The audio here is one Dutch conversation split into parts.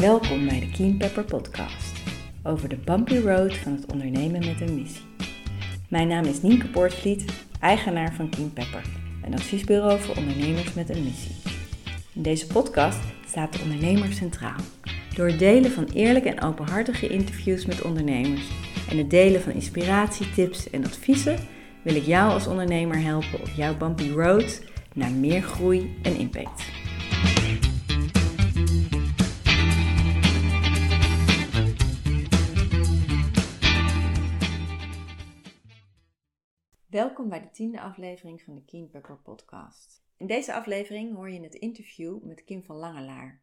Welkom bij de Keen Pepper Podcast over de bumpy road van het ondernemen met een missie. Mijn naam is Nienke Poortvliet, eigenaar van Keen Pepper, een adviesbureau voor ondernemers met een missie. In deze podcast staat de ondernemer centraal. Door het delen van eerlijke en openhartige interviews met ondernemers en het delen van inspiratie, tips en adviezen wil ik jou als ondernemer helpen op jouw bumpy road naar meer groei en impact. Welkom bij de tiende aflevering van de Keen Pepper podcast. In deze aflevering hoor je het interview met Kim van Langelaar.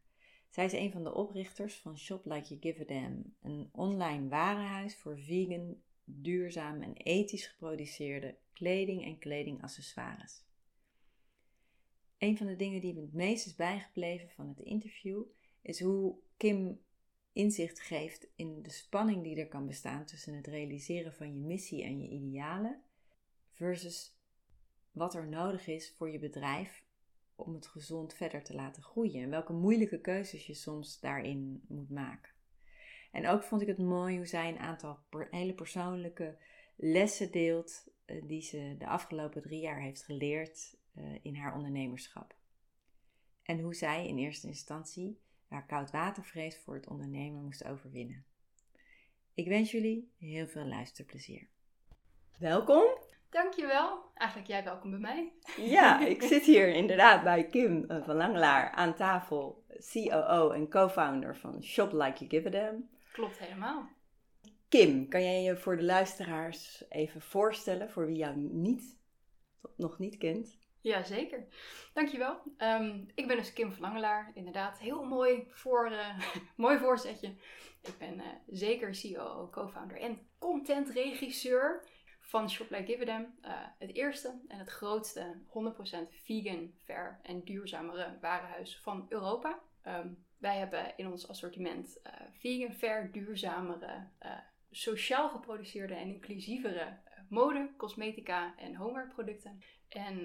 Zij is een van de oprichters van Shop Like You Give a Damn, een online warenhuis voor vegan, duurzaam en ethisch geproduceerde kleding en kledingaccessoires. Een van de dingen die me het meest is bijgebleven van het interview is hoe Kim inzicht geeft in de spanning die er kan bestaan tussen het realiseren van je missie en je idealen versus wat er nodig is voor je bedrijf om het gezond verder te laten groeien en welke moeilijke keuzes je soms daarin moet maken. En ook vond ik het mooi hoe zij een aantal hele persoonlijke lessen deelt eh, die ze de afgelopen drie jaar heeft geleerd eh, in haar ondernemerschap. En hoe zij in eerste instantie haar koudwatervrees voor het ondernemen moest overwinnen. Ik wens jullie heel veel luisterplezier. Welkom. Dankjewel. Eigenlijk jij welkom bij mij. Ja, ik zit hier inderdaad bij Kim eh, van Langelaar aan tafel, COO en co-founder van Shop Like You Give a Damn. Klopt helemaal. Kim, kan jij je voor de luisteraars even voorstellen voor wie jou niet, nog niet kent? Jazeker. Dankjewel. Um, ik ben dus Kim van Langelaar. Inderdaad, heel mooi, voor, uh, mooi voorzetje. Ik ben uh, zeker CEO, co-founder en contentregisseur van Shop Like Give uh, het eerste en het grootste 100% vegan, fair en duurzamere warenhuis van Europa. Um, wij hebben in ons assortiment uh, vegan, fair, duurzamere, uh, sociaal geproduceerde en inclusievere mode, cosmetica en homeware producten. En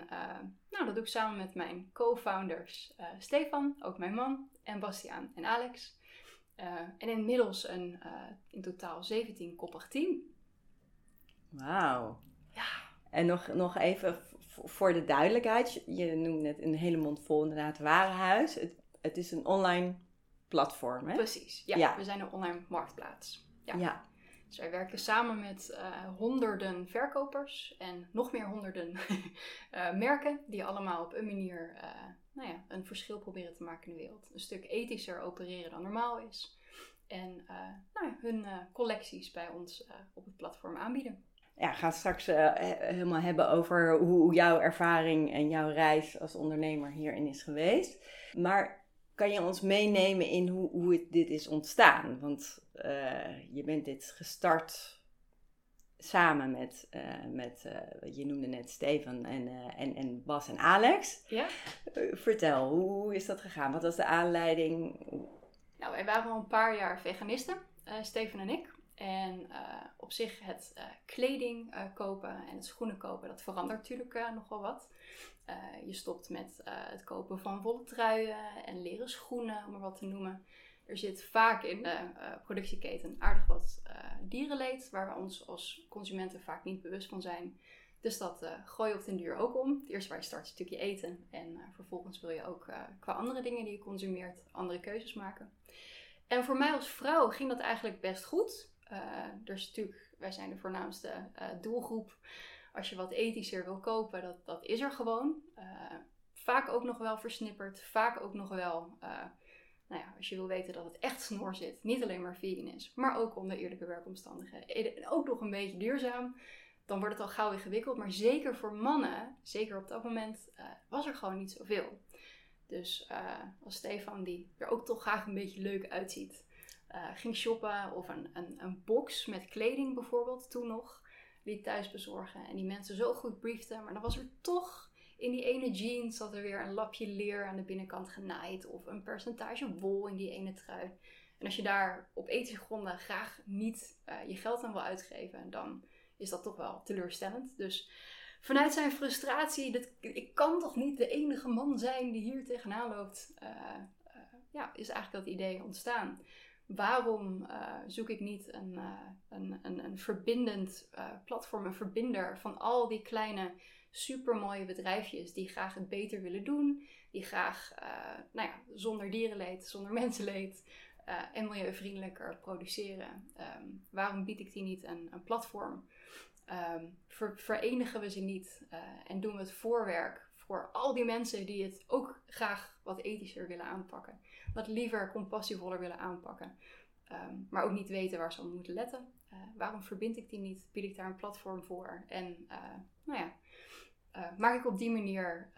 nou, dat doe ik samen met mijn co-founders Stefan, ook mijn man, en Bastiaan en Alex. en inmiddels een in totaal 17-koppig team. Wauw. Ja. En nog, nog even voor de duidelijkheid. Je noemt net een hele mond vol inderdaad warenhuis. Het, het is een online platform, hè? Precies, ja. We zijn een online marktplaats. Ja. ja. Dus wij werken samen met uh, honderden verkopers en nog meer honderden uh, merken die allemaal op een manier uh, nou ja, een verschil proberen te maken in de wereld. Een stuk ethischer opereren dan normaal is. En nou ja, hun collecties bij ons op het platform aanbieden ja, gaan straks uh, helemaal hebben over hoe jouw ervaring en jouw reis als ondernemer hierin is geweest. Maar kan je ons meenemen in hoe, hoe het, dit is ontstaan? Want uh, je bent dit gestart samen met, uh, met je noemde net Steven en, en, en Bas en Alex. Ja. vertel, hoe, hoe, is dat gegaan? Wat was de aanleiding? Nou, wij waren al een paar jaar veganisten, Steven en ik. En uh, op zich het uh, kleding uh, kopen en het schoenen kopen, dat verandert natuurlijk nogal wat. je stopt met het kopen van wollen truien en leren schoenen, om maar wat te noemen. Er zit vaak in de productieketen aardig wat dierenleed, waar we ons als consumenten vaak niet bewust van zijn. Dus dat gooi je op den duur ook om. Het waar je start is natuurlijk eten. En vervolgens wil je ook qua andere dingen die je consumeert andere keuzes maken. En voor mij als vrouw ging dat eigenlijk best goed. Dus natuurlijk, wij zijn de voornaamste uh, doelgroep. Als je wat ethischer wil kopen, dat, dat is er gewoon. Uh, vaak ook nog wel versnipperd. Vaak ook nog wel, nou ja, als je wil weten dat het echt snor zit. Niet alleen maar vegan is, maar ook onder eerlijke werkomstandigheden. En ook nog een beetje duurzaam. Dan wordt het al gauw ingewikkeld. Maar zeker voor mannen, zeker op dat moment, was er gewoon niet zoveel. Dus als Stefan, die er ook toch graag een beetje leuk uitziet, uh, ging shoppen of een, een, een box met kleding bijvoorbeeld toen nog liet thuis bezorgen en die mensen zo goed briefden, maar dan was er toch in die ene jeans zat er weer een lapje leer aan de binnenkant genaaid of een percentage wol in die ene trui. En als je daar op ethische gronden graag niet uh, je geld aan wil uitgeven, dan is dat toch wel teleurstellend. Dus vanuit zijn frustratie, dat, ik kan toch niet de enige man zijn die hier tegenaan loopt, uh, ja, is eigenlijk dat idee ontstaan. Waarom zoek ik niet een, een, een, een verbindend platform, een verbinder van al die kleine supermooie bedrijfjes die graag het beter willen doen, die graag nou ja, zonder dierenleed, zonder mensenleed en milieuvriendelijker produceren. Ehm, waarom bied ik die niet een, een platform? Um, verenigen we ze niet en doen we het voorwerk voor al die mensen die het ook graag wat ethischer willen aanpakken. Wat liever compassievoller willen aanpakken. Um, maar ook niet weten waar ze op moeten letten. Uh, waarom verbind ik die niet? Bied ik daar een platform voor? En nou ja, maak ik op die manier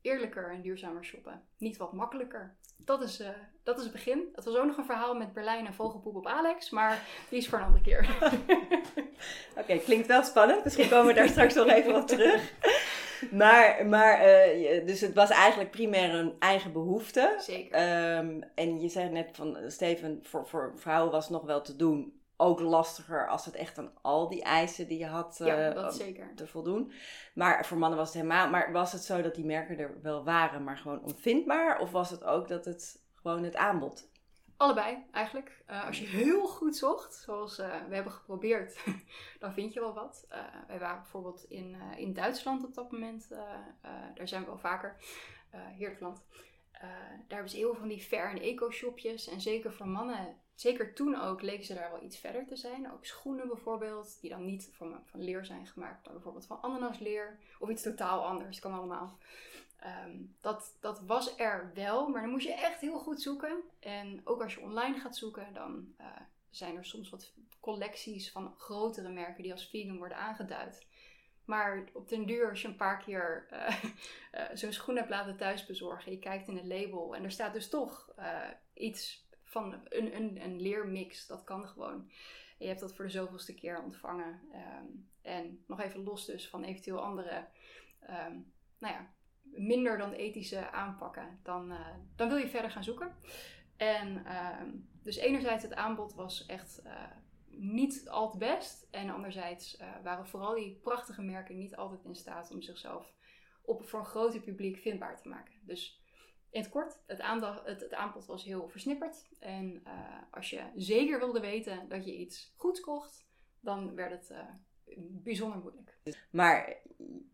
eerlijker en duurzamer shoppen. Niet wat makkelijker. Dat is, dat is het begin. Het was ook nog een verhaal met Berlijn en vogelpoep op Alex, maar die is voor een andere keer. Oké, klinkt wel spannend. Misschien komen we daar straks nog even op terug. Maar, maar uh, dus het was eigenlijk primair een eigen behoefte. Zeker. Um, en je zei net van, Steven, voor, voor vrouwen was het nog wel te doen ook lastiger als het echt aan al die eisen die je had uh, te voldoen. Maar voor mannen was het helemaal. Maar was het zo dat die merken er wel waren, maar gewoon onvindbaar? Of was het ook dat het gewoon het aanbod? Allebei eigenlijk. Uh, als je heel goed zocht, zoals uh, we hebben geprobeerd, dan vind je wel wat. wij waren bijvoorbeeld in, in Duitsland op dat moment. daar zijn we wel vaker. heerlijk land. daar hebben ze heel veel van die fair- en eco-shopjes. En zeker voor mannen zeker toen ook leken ze daar wel iets verder te zijn. Ook schoenen bijvoorbeeld, die dan niet van, van leer zijn gemaakt, maar bijvoorbeeld van ananasleer. Of iets totaal anders, kan allemaal. Ehm, dat, dat was er wel, maar dan moest je echt heel goed zoeken. En ook als je online gaat zoeken, dan uh, zijn er soms wat collecties van grotere merken die als vegan worden aangeduid. Maar op den duur, als je een paar keer uh, uh, zo'n schoen hebt laten thuis bezorgen, je kijkt in het label en er staat dus toch iets van een, een, een leermix. Dat kan gewoon. je hebt dat voor de zoveelste keer ontvangen. Ehm, en nog even los dus van eventueel andere, um, nou ja, minder dan ethische aanpakken. Dan, uh, dan wil je verder gaan zoeken. En ehm, dus enerzijds het aanbod was echt uh, niet al best. En anderzijds uh, waren vooral die prachtige merken niet altijd in staat om zichzelf op, voor een groter publiek vindbaar te maken. Dus in het kort, het, het, het aanbod was heel versnipperd. En als je zeker wilde weten dat je iets goeds kocht, dan werd het bijzonder moeilijk. Maar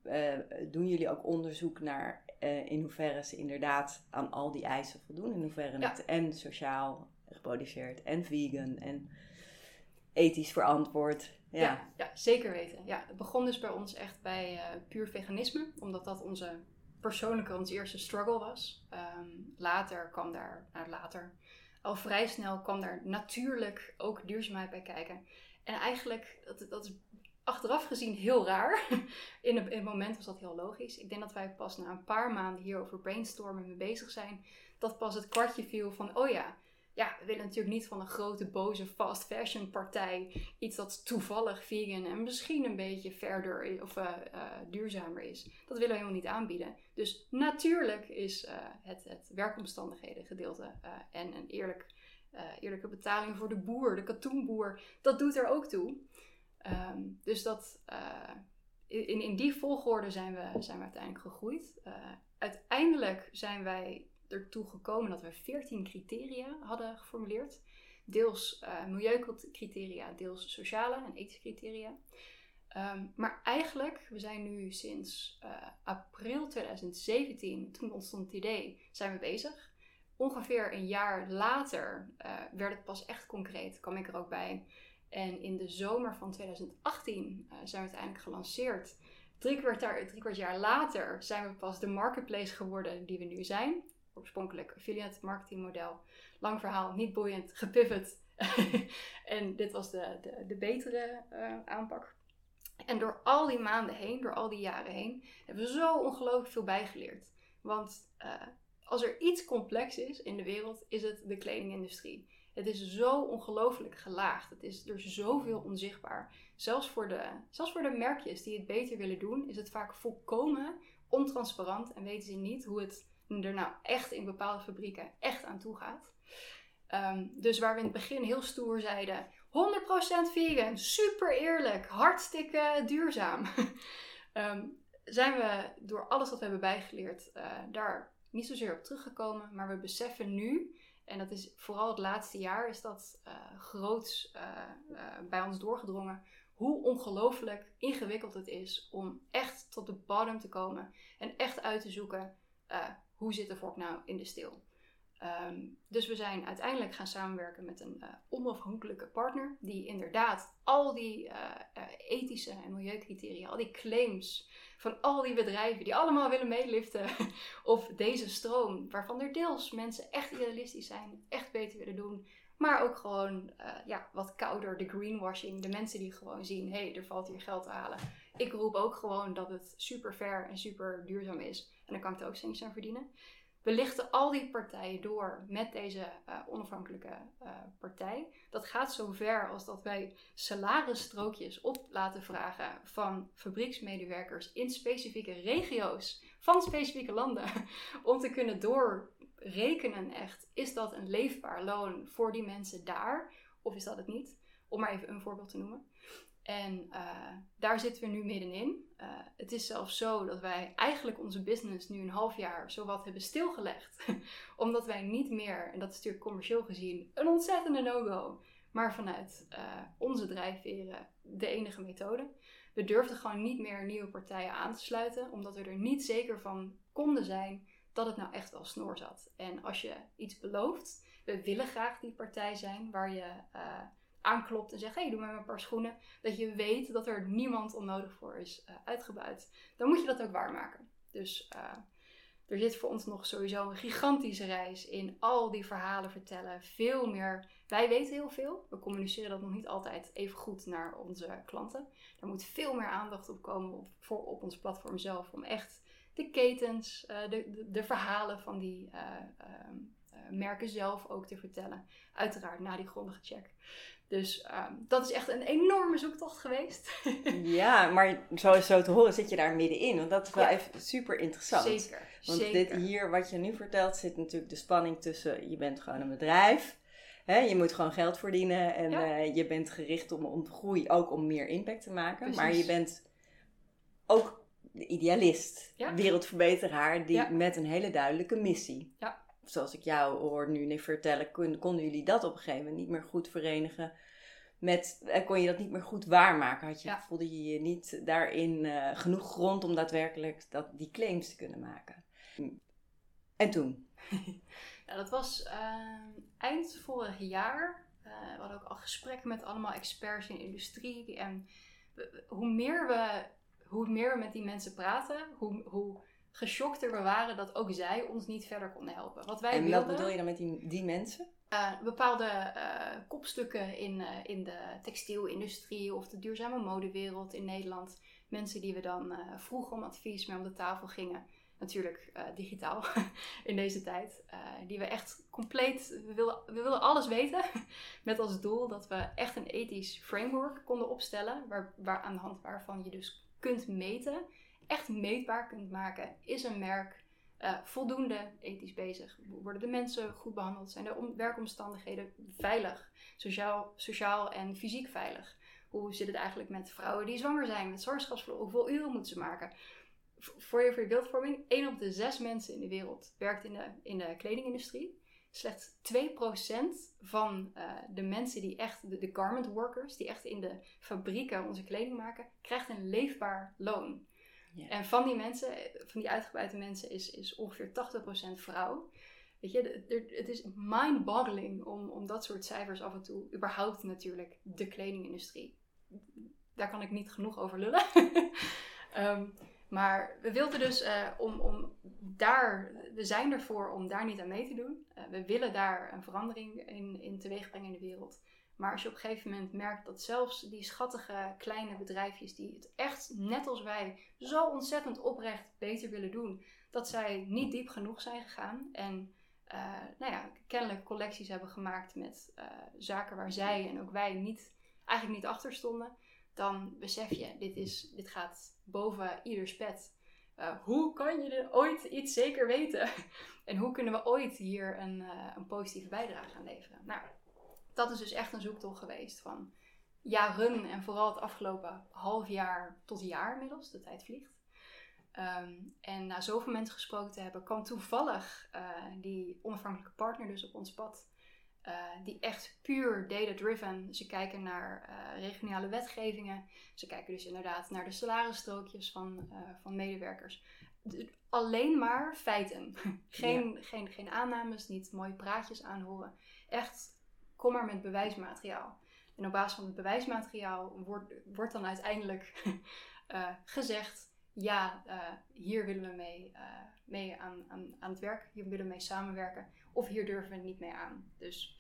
uh, doen jullie ook onderzoek naar in hoeverre ze inderdaad aan al die eisen voldoen? In hoeverre ja. het en sociaal geproduceerd en vegan en ethisch verantwoord. Ja. ja. Ja, zeker weten. Ja, het begon dus bij ons echt bij puur veganisme, omdat dat onze persoonlijke ons eerste struggle was. Ehm, later kwam daar, nou later, al vrij snel kwam daar natuurlijk ook duurzaamheid bij kijken. En eigenlijk, dat, dat is achteraf gezien heel raar. In, in het moment was dat heel logisch. Ik denk dat wij pas na een paar maanden hierover brainstormen mee bezig zijn, dat pas het kwartje viel van, oh ja, ja, we willen natuurlijk niet van een grote boze fast fashion partij iets dat toevallig vegan en misschien een beetje verder of uh, uh, duurzamer is. Dat willen we helemaal niet aanbieden. Dus natuurlijk is uh, het, het werkomstandigheden gedeelte en een eerlijk, eerlijke betaling voor de boer, de katoenboer, dat doet er ook toe. Um, dus dat, in, in die volgorde zijn we, zijn we uiteindelijk gegroeid. uiteindelijk zijn wij ertoe gekomen dat we 14 criteria hadden geformuleerd. Deels uh, milieucriteria, deels sociale en ethische criteria. Um, maar eigenlijk, we zijn nu sinds april 2017, toen ontstond het idee, zijn we bezig. Ongeveer een jaar later werd het pas echt concreet, kwam ik er ook bij. En in de zomer van 2018 zijn we uiteindelijk gelanceerd. Drie kwart, drie kwart jaar later zijn we pas de marketplace geworden die we nu zijn oorspronkelijk affiliate marketing model. Lang verhaal, niet boeiend, gepivot. en dit was de, de, de betere uh, aanpak. En door al die maanden heen, door al die jaren heen, hebben we zo ongelooflijk veel bijgeleerd. Want uh, als er iets complex is in de wereld, is het de kledingindustrie. Het is zo ongelooflijk gelaagd. Het is er zoveel onzichtbaar. Zelfs voor, de, zelfs voor de merkjes die het beter willen doen, is het vaak volkomen ontransparant en weten ze niet hoe het er nou echt in bepaalde fabrieken echt aan toe gaat. Ehm, dus waar we in het begin heel stoer zeiden: 100% vegan, super eerlijk, hartstikke duurzaam. um, zijn we door alles wat we hebben bijgeleerd uh, daar niet zozeer op teruggekomen, maar we beseffen nu, en dat is vooral het laatste jaar, is dat uh, groots bij ons doorgedrongen, hoe ongelooflijk ingewikkeld het is om echt tot de bodem te komen en echt uit te zoeken hoe zit de vork nou in de steel. Ehm, dus we zijn uiteindelijk gaan samenwerken met een uh, onafhankelijke partner, die inderdaad al die uh, uh, ethische en milieucriteria, al die claims van al die bedrijven die allemaal willen meeliften op deze stroom, waarvan er deels mensen echt idealistisch zijn, echt beter willen doen, maar ook gewoon ja, wat kouder, de greenwashing, de mensen die gewoon zien, hé, hey, er valt hier geld te halen. Ik roep ook gewoon dat het super fair en super duurzaam is en dan kan ik er ook centjes aan verdienen. We lichten al die partijen door met deze uh, onafhankelijke uh, partij. Dat gaat zo ver als dat wij salarisstrookjes op laten vragen van fabrieksmedewerkers in specifieke regio's van specifieke landen. Om te kunnen doorrekenen echt, is dat een leefbaar loon voor die mensen daar of is dat het niet? Om maar even een voorbeeld te noemen. En uh, daar zitten we nu middenin. Uh, het is zelfs zo dat wij eigenlijk onze business nu een half jaar zowat hebben stilgelegd. Omdat wij niet meer, en dat is natuurlijk commercieel gezien een ontzettende no-go, maar vanuit uh, onze drijfveren de enige methode. We durfden gewoon niet meer nieuwe partijen aan te sluiten, omdat we er niet zeker van konden zijn dat het nou echt wel snor zat. En als je iets belooft, we willen graag die partij zijn waar je aanklopt en zegt: hey, doe maar een paar schoenen. Dat je weet dat er niemand onnodig voor is uh, uitgebuit. Dan moet je dat ook waarmaken. Dus uh, er zit voor ons nog sowieso een gigantische reis in al die verhalen vertellen. Veel meer. Wij weten heel veel. We communiceren dat nog niet altijd even goed naar onze klanten. Er moet veel meer aandacht op komen op, voor, op ons platform zelf. Om echt de ketens, uh, de, de, de, verhalen van die ehm, merken zelf ook te vertellen. Uiteraard na die grondige check. Dus um, dat is echt een enorme zoektocht geweest. ja, maar zoals zo te horen zit je daar middenin. Want dat is wel even super interessant. Zeker. Want zeker. dit hier, wat je nu vertelt, zit natuurlijk de spanning tussen... Je bent gewoon een bedrijf. Hè? Je moet gewoon geld verdienen. En ja. uh, je bent gericht om, om groei, ook om meer impact te maken. Precies. Maar je bent ook de idealist. Ja. Wereldverbeteraar. Die met een hele duidelijke missie. Ja. Zoals ik jou hoor nu niet vertellen, kon- konden jullie dat op een gegeven moment niet meer goed verenigen met, eh, kon je dat niet meer goed waarmaken? Had je, Ja. Voelde je je niet daarin eh, genoeg grond om daadwerkelijk dat, die claims te kunnen maken? En toen? Ja, dat was eh, eind vorig jaar. Eh, we hadden ook al gesprekken met allemaal experts in de industrie. En we- hoe, meer we, hoe meer we met die mensen praten, hoe, hoe geschockter we waren dat ook zij ons niet verder konden helpen. Wat wij en wilden, wat bedoel je dan met die, die mensen? eh, bepaalde eh, kopstukken in, eh, in de textielindustrie of de duurzame modewereld in Nederland. Mensen die we dan vroegen om advies mee om de tafel gingen. Natuurlijk digitaal in deze tijd. die we echt compleet, we wilden, we wilden alles weten. Met als doel dat we echt een ethisch framework konden opstellen. Waar, waar aan de hand waarvan je dus kunt meten. Echt meetbaar kunt maken. Is een merk eh, voldoende ethisch bezig? Worden de mensen goed behandeld? Zijn de om- werkomstandigheden veilig? Sociaal, sociaal en fysiek veilig? Hoe zit het eigenlijk met vrouwen die zwanger zijn? Met zwangerschapsverlof? Hoeveel uren moeten ze maken? Voor je, voor je beeldvorming, 1 op de 6 mensen in de wereld werkt in de, in de kledingindustrie. Slechts 2% van eh, de mensen die echt, de, de garment workers, die echt in de fabrieken onze kleding maken, krijgt een leefbaar loon. En van die mensen, van die uitgebuite mensen, is, is ongeveer 80% vrouw. Weet je, het is mind-boggling om, om dat soort cijfers af en toe, überhaupt natuurlijk, de kledingindustrie. Daar kan ik niet genoeg over lullen. Ehm, maar we wilden dus eh, om, om daar, we zijn ervoor om daar niet aan mee te doen. Eh, we willen daar een verandering in, in teweeg brengen in de wereld. Maar als je op een gegeven moment merkt dat zelfs die schattige kleine bedrijfjes die het echt net als wij zo ontzettend oprecht beter willen doen, dat zij niet diep genoeg zijn gegaan en eh, nou ja, kennelijk collecties hebben gemaakt met eh, zaken waar zij en ook wij niet, eigenlijk niet achter stonden, dan besef je, dit, is, dit gaat boven ieders pet. Eh, hoe kan je er ooit iets zeker weten? en hoe kunnen we ooit hier een, een positieve bijdrage aan leveren? Nou, dat is dus echt een zoektocht geweest van jaren en vooral het afgelopen half jaar tot jaar inmiddels, de tijd vliegt. Ehm, en na zoveel mensen gesproken te hebben, kwam toevallig eh, die onafhankelijke partner dus op ons pad. Uh, die echt puur data-driven. Ze kijken naar uh, regionale wetgevingen. Ze kijken dus inderdaad naar de salarisstrookjes van, van medewerkers. alleen maar feiten. geen, geen, geen aannames, niet mooie praatjes aanhoren. Echt, kom maar met bewijsmateriaal. En op basis van het bewijsmateriaal wordt, wordt dan uiteindelijk gezegd ja, uh, hier willen we mee, uh, mee aan, aan, aan het werk, hier willen we mee samenwerken. Of hier durven we niet mee aan. Dus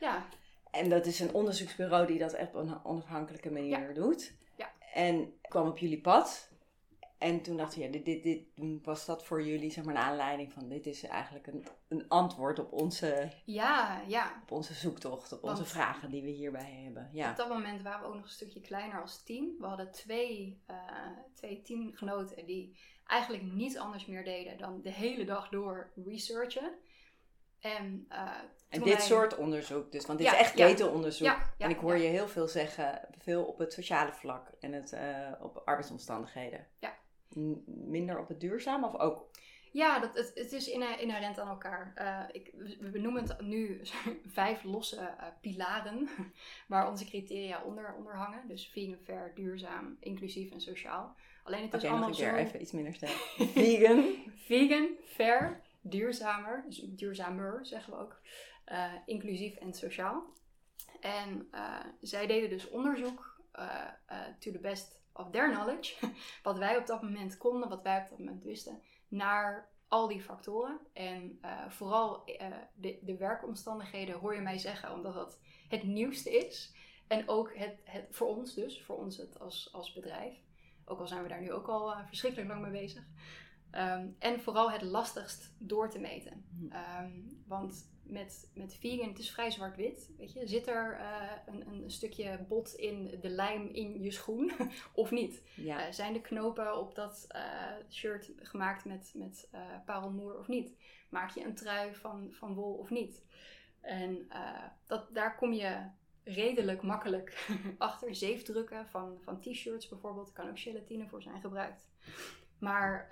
ja. En dat is een onderzoeksbureau die dat echt op een onafhankelijke manier doet. Ja. En kwam op jullie pad. En toen dacht je, ja, dit, dit, dit, was dat voor jullie zeg maar een aanleiding van dit is eigenlijk een, een antwoord op onze, ja, ja. Op onze zoektocht, op onze vragen die we hierbij hebben. Ja. Op dat moment waren we ook nog een stukje kleiner als team. We hadden twee, uh, twee teamgenoten die eigenlijk niets anders meer deden dan de hele dag door researchen. En, uh, en dit soort onderzoek dus, want dit is echt ketenonderzoek. Ja, en ik hoor je heel veel zeggen, veel op het sociale vlak en het, uh, op arbeidsomstandigheden. Ja minder op het duurzaam of ook? Ja, dat, het, het is inherent aan elkaar. Uh, ik, we benoemen het nu vijf losse uh, pilaren waar onze criteria onder, onder hangen. Dus vegan, fair, duurzaam, inclusief en sociaal. Alleen het is okay, allemaal nog een zo... even iets minder sterk. vegan. vegan, fair, duurzamer, dus duurzamer zeggen we ook, uh, inclusief en sociaal. En zij deden dus onderzoek to the best of their knowledge, wat wij op dat moment konden, wat wij op dat moment wisten, naar al die factoren. En uh, vooral uh, de, de werkomstandigheden hoor je mij zeggen, omdat dat het nieuwste is. En ook het, het, voor ons dus, voor ons het als, als bedrijf. Ook al zijn we daar nu ook al uh, verschrikkelijk lang mee bezig. Um, en vooral het lastigst door te meten. Um, want met, met vegan, het is vrij zwart-wit. Weet je, zit er uh, een, een, stukje bot in de lijm in je schoen of niet? Ja. Uh, zijn de knopen op dat uh, shirt gemaakt met, met parelmoer of niet? Maak je een trui van, van wol of niet? En dat, daar kom je redelijk makkelijk achter. Zeefdrukken van, van t-shirts bijvoorbeeld, kan ook gelatine voor zijn gebruikt. Maar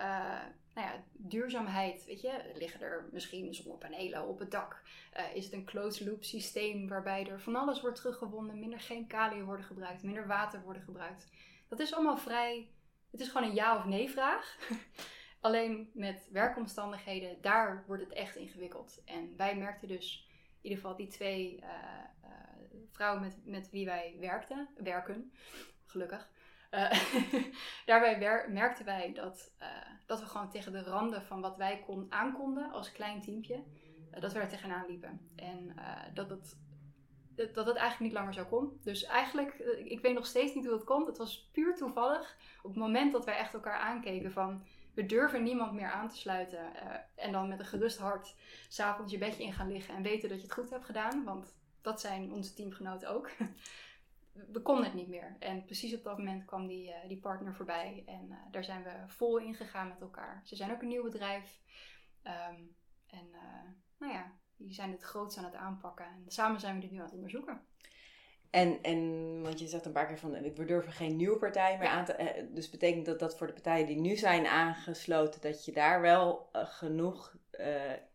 nou ja, duurzaamheid, weet je, liggen er misschien zonnepanelen op het dak? Uh, is het een closed loop systeem waarbij er van alles wordt teruggewonnen, minder chemicaliën worden gebruikt, minder water worden gebruikt? Dat is allemaal vrij, het is gewoon een ja of nee vraag. Alleen met werkomstandigheden, daar wordt het echt ingewikkeld. En wij merkten dus, in ieder geval die twee uh, uh, vrouwen met, met wie wij werkten, werken, gelukkig, uh, daarbij merkten wij dat, uh, dat we gewoon tegen de randen van wat wij kon, aankonden als klein teampje, uh, dat we er tegenaan liepen. En dat, het, dat het eigenlijk niet langer zo kon. Dus eigenlijk, ik weet nog steeds niet hoe dat komt. Het was puur toevallig op het moment dat wij echt elkaar aankeken van... We durven niemand meer aan te sluiten. en dan met een gerust hart s'avonds je bedje in gaan liggen en weten dat je het goed hebt gedaan. Want dat zijn onze teamgenoten ook. we konden het niet meer. En precies op dat moment kwam die, uh, die partner voorbij. En uh, daar zijn we vol in gegaan met elkaar. Ze zijn ook een nieuw bedrijf. Um, en uh, nou ja, die zijn het groots aan het aanpakken. En samen zijn we dit nu aan het onderzoeken. En, en want je zegt een paar keer van, we durven geen nieuwe partij meer aan te... Dus betekent dat dat voor de partijen die nu zijn aangesloten, dat je daar wel genoeg...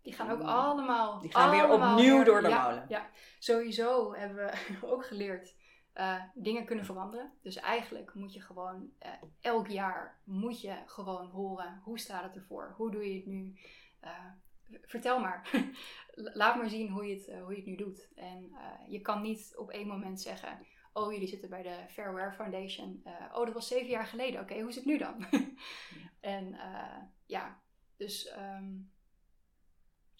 die gaan ook allemaal... Die gaan weer opnieuw door de ja, molen. Ja, sowieso hebben we ook geleerd uh, dingen kunnen veranderen. Dus eigenlijk moet je gewoon uh, elk jaar moet je gewoon horen hoe staat het ervoor? Hoe doe je het nu? Uh, vertel maar. Laat maar zien hoe je het, hoe je het nu doet. En je kan niet op één moment zeggen: Oh, jullie zitten bij de Fairware Foundation. oh, dat was zeven jaar geleden. Oké, hoe is het nu dan? en ja, dus. Um,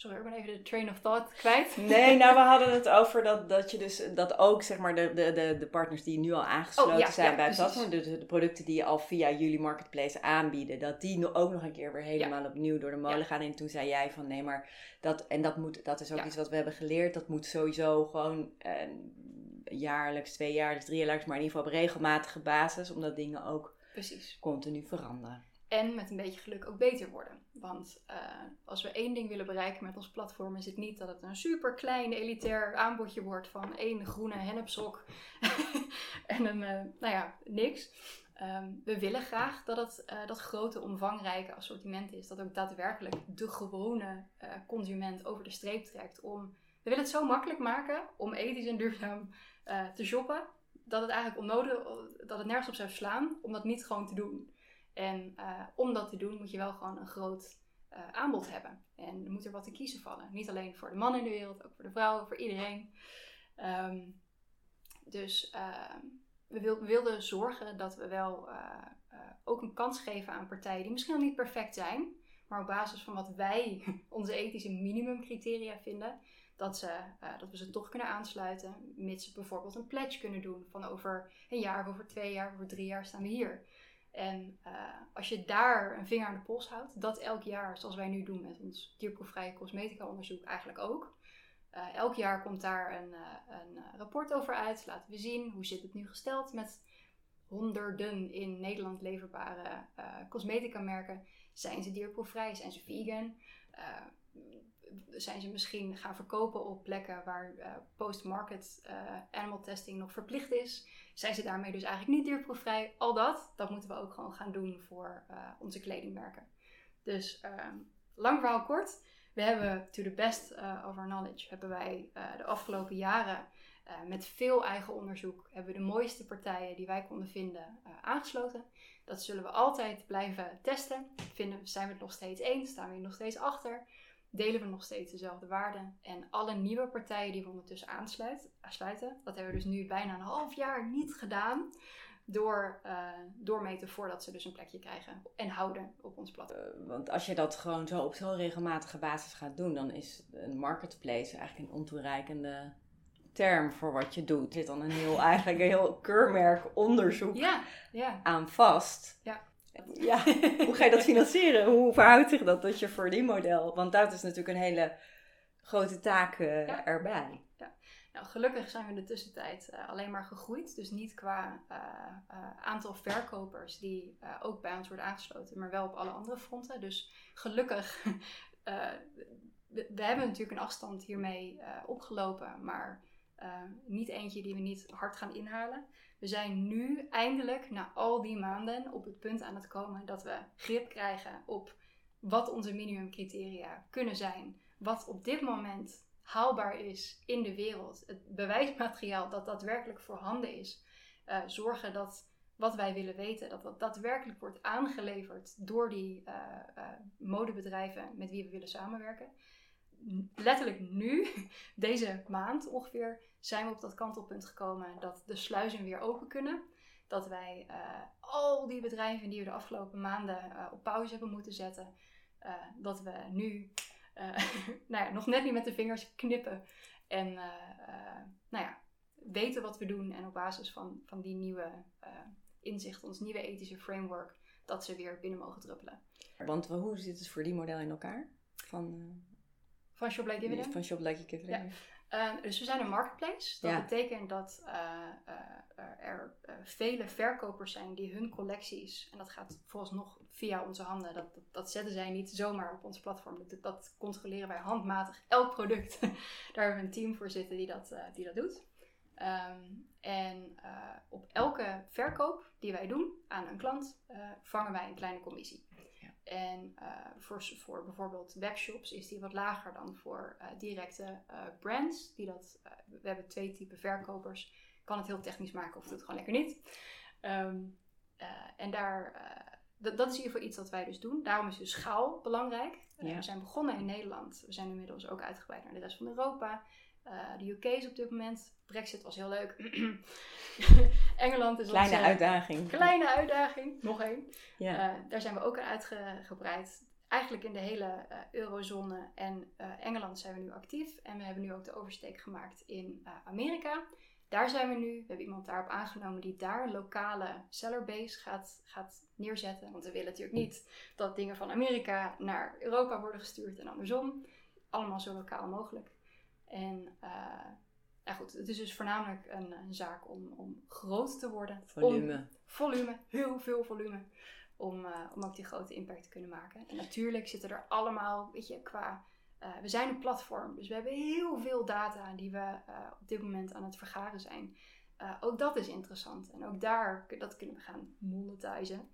Sorry, ik ben even de train of thought kwijt. Nee, nou we hadden het over dat, dat je dus dat ook zeg maar de, de, de, partners die nu al aangesloten oh, zijn bij het platform, de, de, producten die je al via jullie marketplace aanbieden, dat die ook nog een keer weer helemaal opnieuw door de molen gaan. En toen zei jij van nee, maar dat en dat moet, dat is ook iets wat we hebben geleerd. Dat moet sowieso gewoon uh, jaarlijks, twee jaar, drie jaar, maar in ieder geval op regelmatige basis, omdat dingen ook Precies. continu veranderen. En met een beetje geluk ook beter worden. Want uh, als we één ding willen bereiken met ons platform, is het niet dat het een super klein elitair aanbodje wordt van één groene hennepsok en een, uh, nou ja, niks. Ehm, we willen graag dat het uh, dat grote, omvangrijke assortiment is. Dat ook daadwerkelijk de gewone consument over de streep trekt. Om, we willen het zo makkelijk maken om ethisch en duurzaam te shoppen. Dat het eigenlijk onnodig, dat het nergens op zou slaan om dat niet gewoon te doen. En om dat te doen moet je wel gewoon een groot aanbod hebben. En er moet er wat te kiezen vallen. Niet alleen voor de man in de wereld, ook voor de vrouwen, voor iedereen. Um, dus ehm, we, wil, we, wilden zorgen dat we wel uh, ook een kans geven aan partijen die misschien niet perfect zijn, maar op basis van wat wij onze ethische minimumcriteria vinden, dat, ze, dat we ze toch kunnen aansluiten, mits ze bijvoorbeeld een pledge kunnen doen van over een jaar, over twee jaar, over drie jaar staan we hier. En als je daar een vinger aan de pols houdt, dat elk jaar, zoals wij nu doen met ons dierproefvrije cosmetica onderzoek eigenlijk ook, uh, elk jaar komt daar een, uh, een rapport over uit. Laten we zien hoe zit het nu gesteld met honderden in Nederland leverbare cosmetica merken. Zijn ze dierproefvrij? Zijn ze vegan? Zijn ze misschien gaan verkopen op plekken waar post-market animal testing nog verplicht is? Zijn ze daarmee dus eigenlijk niet dierproefvrij? Al dat, dat moeten we ook gewoon gaan doen voor onze kledingmerken. Dus ehm, lang verhaal kort. We hebben, to the best of our knowledge, hebben wij de afgelopen jaren met veel eigen onderzoek, hebben we de mooiste partijen die wij konden vinden aangesloten. Dat zullen we altijd blijven testen. Vinden, zijn we het nog steeds eens? Staan we er nog steeds achter? Delen we nog steeds dezelfde waarden? En alle nieuwe partijen die we ondertussen aansluiten, dat hebben we dus nu bijna een half jaar niet gedaan door, uh, doormeten voordat ze dus een plekje krijgen en houden op ons platform. Uh, want als je dat gewoon zo op zo'n regelmatige basis gaat doen, dan is een marketplace eigenlijk een ontoereikende term voor wat je doet. Er zit dan een heel, eigenlijk een heel keurmerk onderzoek ja, ja. aan vast. Ja. Ja, hoe ga je dat financieren? Hoe verhoudt zich dat tot je verdienmodel? Want dat is natuurlijk een hele grote taak uh, ja. erbij. Nou, gelukkig zijn we in de tussentijd uh, alleen maar gegroeid. Dus niet qua uh, aantal verkopers die ook bij ons worden aangesloten, maar wel op alle andere fronten. Dus gelukkig, we, we, hebben natuurlijk een afstand hiermee opgelopen, maar niet eentje die we niet hard gaan inhalen. We zijn nu eindelijk, na al die maanden, op het punt aan het komen dat we grip krijgen op wat onze minimumcriteria kunnen zijn. Wat op dit moment haalbaar is in de wereld. Het bewijsmateriaal dat daadwerkelijk voorhanden is. Uh, zorgen dat wat wij willen weten, dat dat daadwerkelijk wordt aangeleverd door die uh, uh, modebedrijven met wie we willen samenwerken. Letterlijk nu, deze maand ongeveer, zijn we op dat kantelpunt gekomen dat de sluizen weer open kunnen. Dat wij al die bedrijven die we de afgelopen maanden op pauze hebben moeten zetten, dat we nu nou ja, nog net niet met de vingers knippen. En nou ja, weten wat we doen en op basis van, van die nieuwe inzicht, ons nieuwe ethische framework, dat ze weer binnen mogen druppelen. Want hoe zit het voor die model in elkaar? Van, van Shop Like Dividend? Van Shop Like Dividend. Ja. Dus we zijn een marketplace. Dat betekent dat er vele verkopers zijn die hun collecties, en dat gaat vooralsnog via onze handen. Dat, dat, dat, zetten zij niet zomaar op ons platform. Dat, dat, controleren wij handmatig. Elk product. Daar hebben we een team voor zitten die dat, die dat doet. Um, en op elke verkoop die wij doen aan een klant, vangen wij een kleine commissie. En voor, voor bijvoorbeeld webshops is die wat lager dan voor directe brands. Die dat, we hebben twee typen verkopers. Kan het heel technisch maken of doe het gewoon lekker niet. Um, en daar dat, is in ieder geval iets wat wij dus doen. Daarom is dus schaal belangrijk. We zijn begonnen in Nederland. We zijn inmiddels ook uitgebreid naar de rest van Europa. Uh, de UK is op dit moment. Brexit was heel leuk. Engeland is Kleine uitdaging. Kleine uitdaging. Nog één. Ja. Uh, daar zijn we ook aan uitgebreid. Eigenlijk in de hele eurozone en Engeland zijn we nu actief. En we hebben nu ook de oversteek gemaakt in Amerika. Daar zijn we nu. We hebben iemand daarop aangenomen die daar een lokale sellerbase gaat, gaat neerzetten. Want we willen natuurlijk niet dat dingen van Amerika naar Europa worden gestuurd en andersom. Allemaal zo lokaal mogelijk. En uh, ja goed, het is dus voornamelijk een, een zaak om, om groot te worden. Volume. Om, volume, heel veel volume. Om, uh, om ook die grote impact te kunnen maken. En natuurlijk zitten er allemaal, weet je, qua uh, we zijn een platform, dus we hebben heel veel data die we op dit moment aan het vergaren zijn. ook dat is interessant. En ook daar, dat kunnen we gaan monetizen.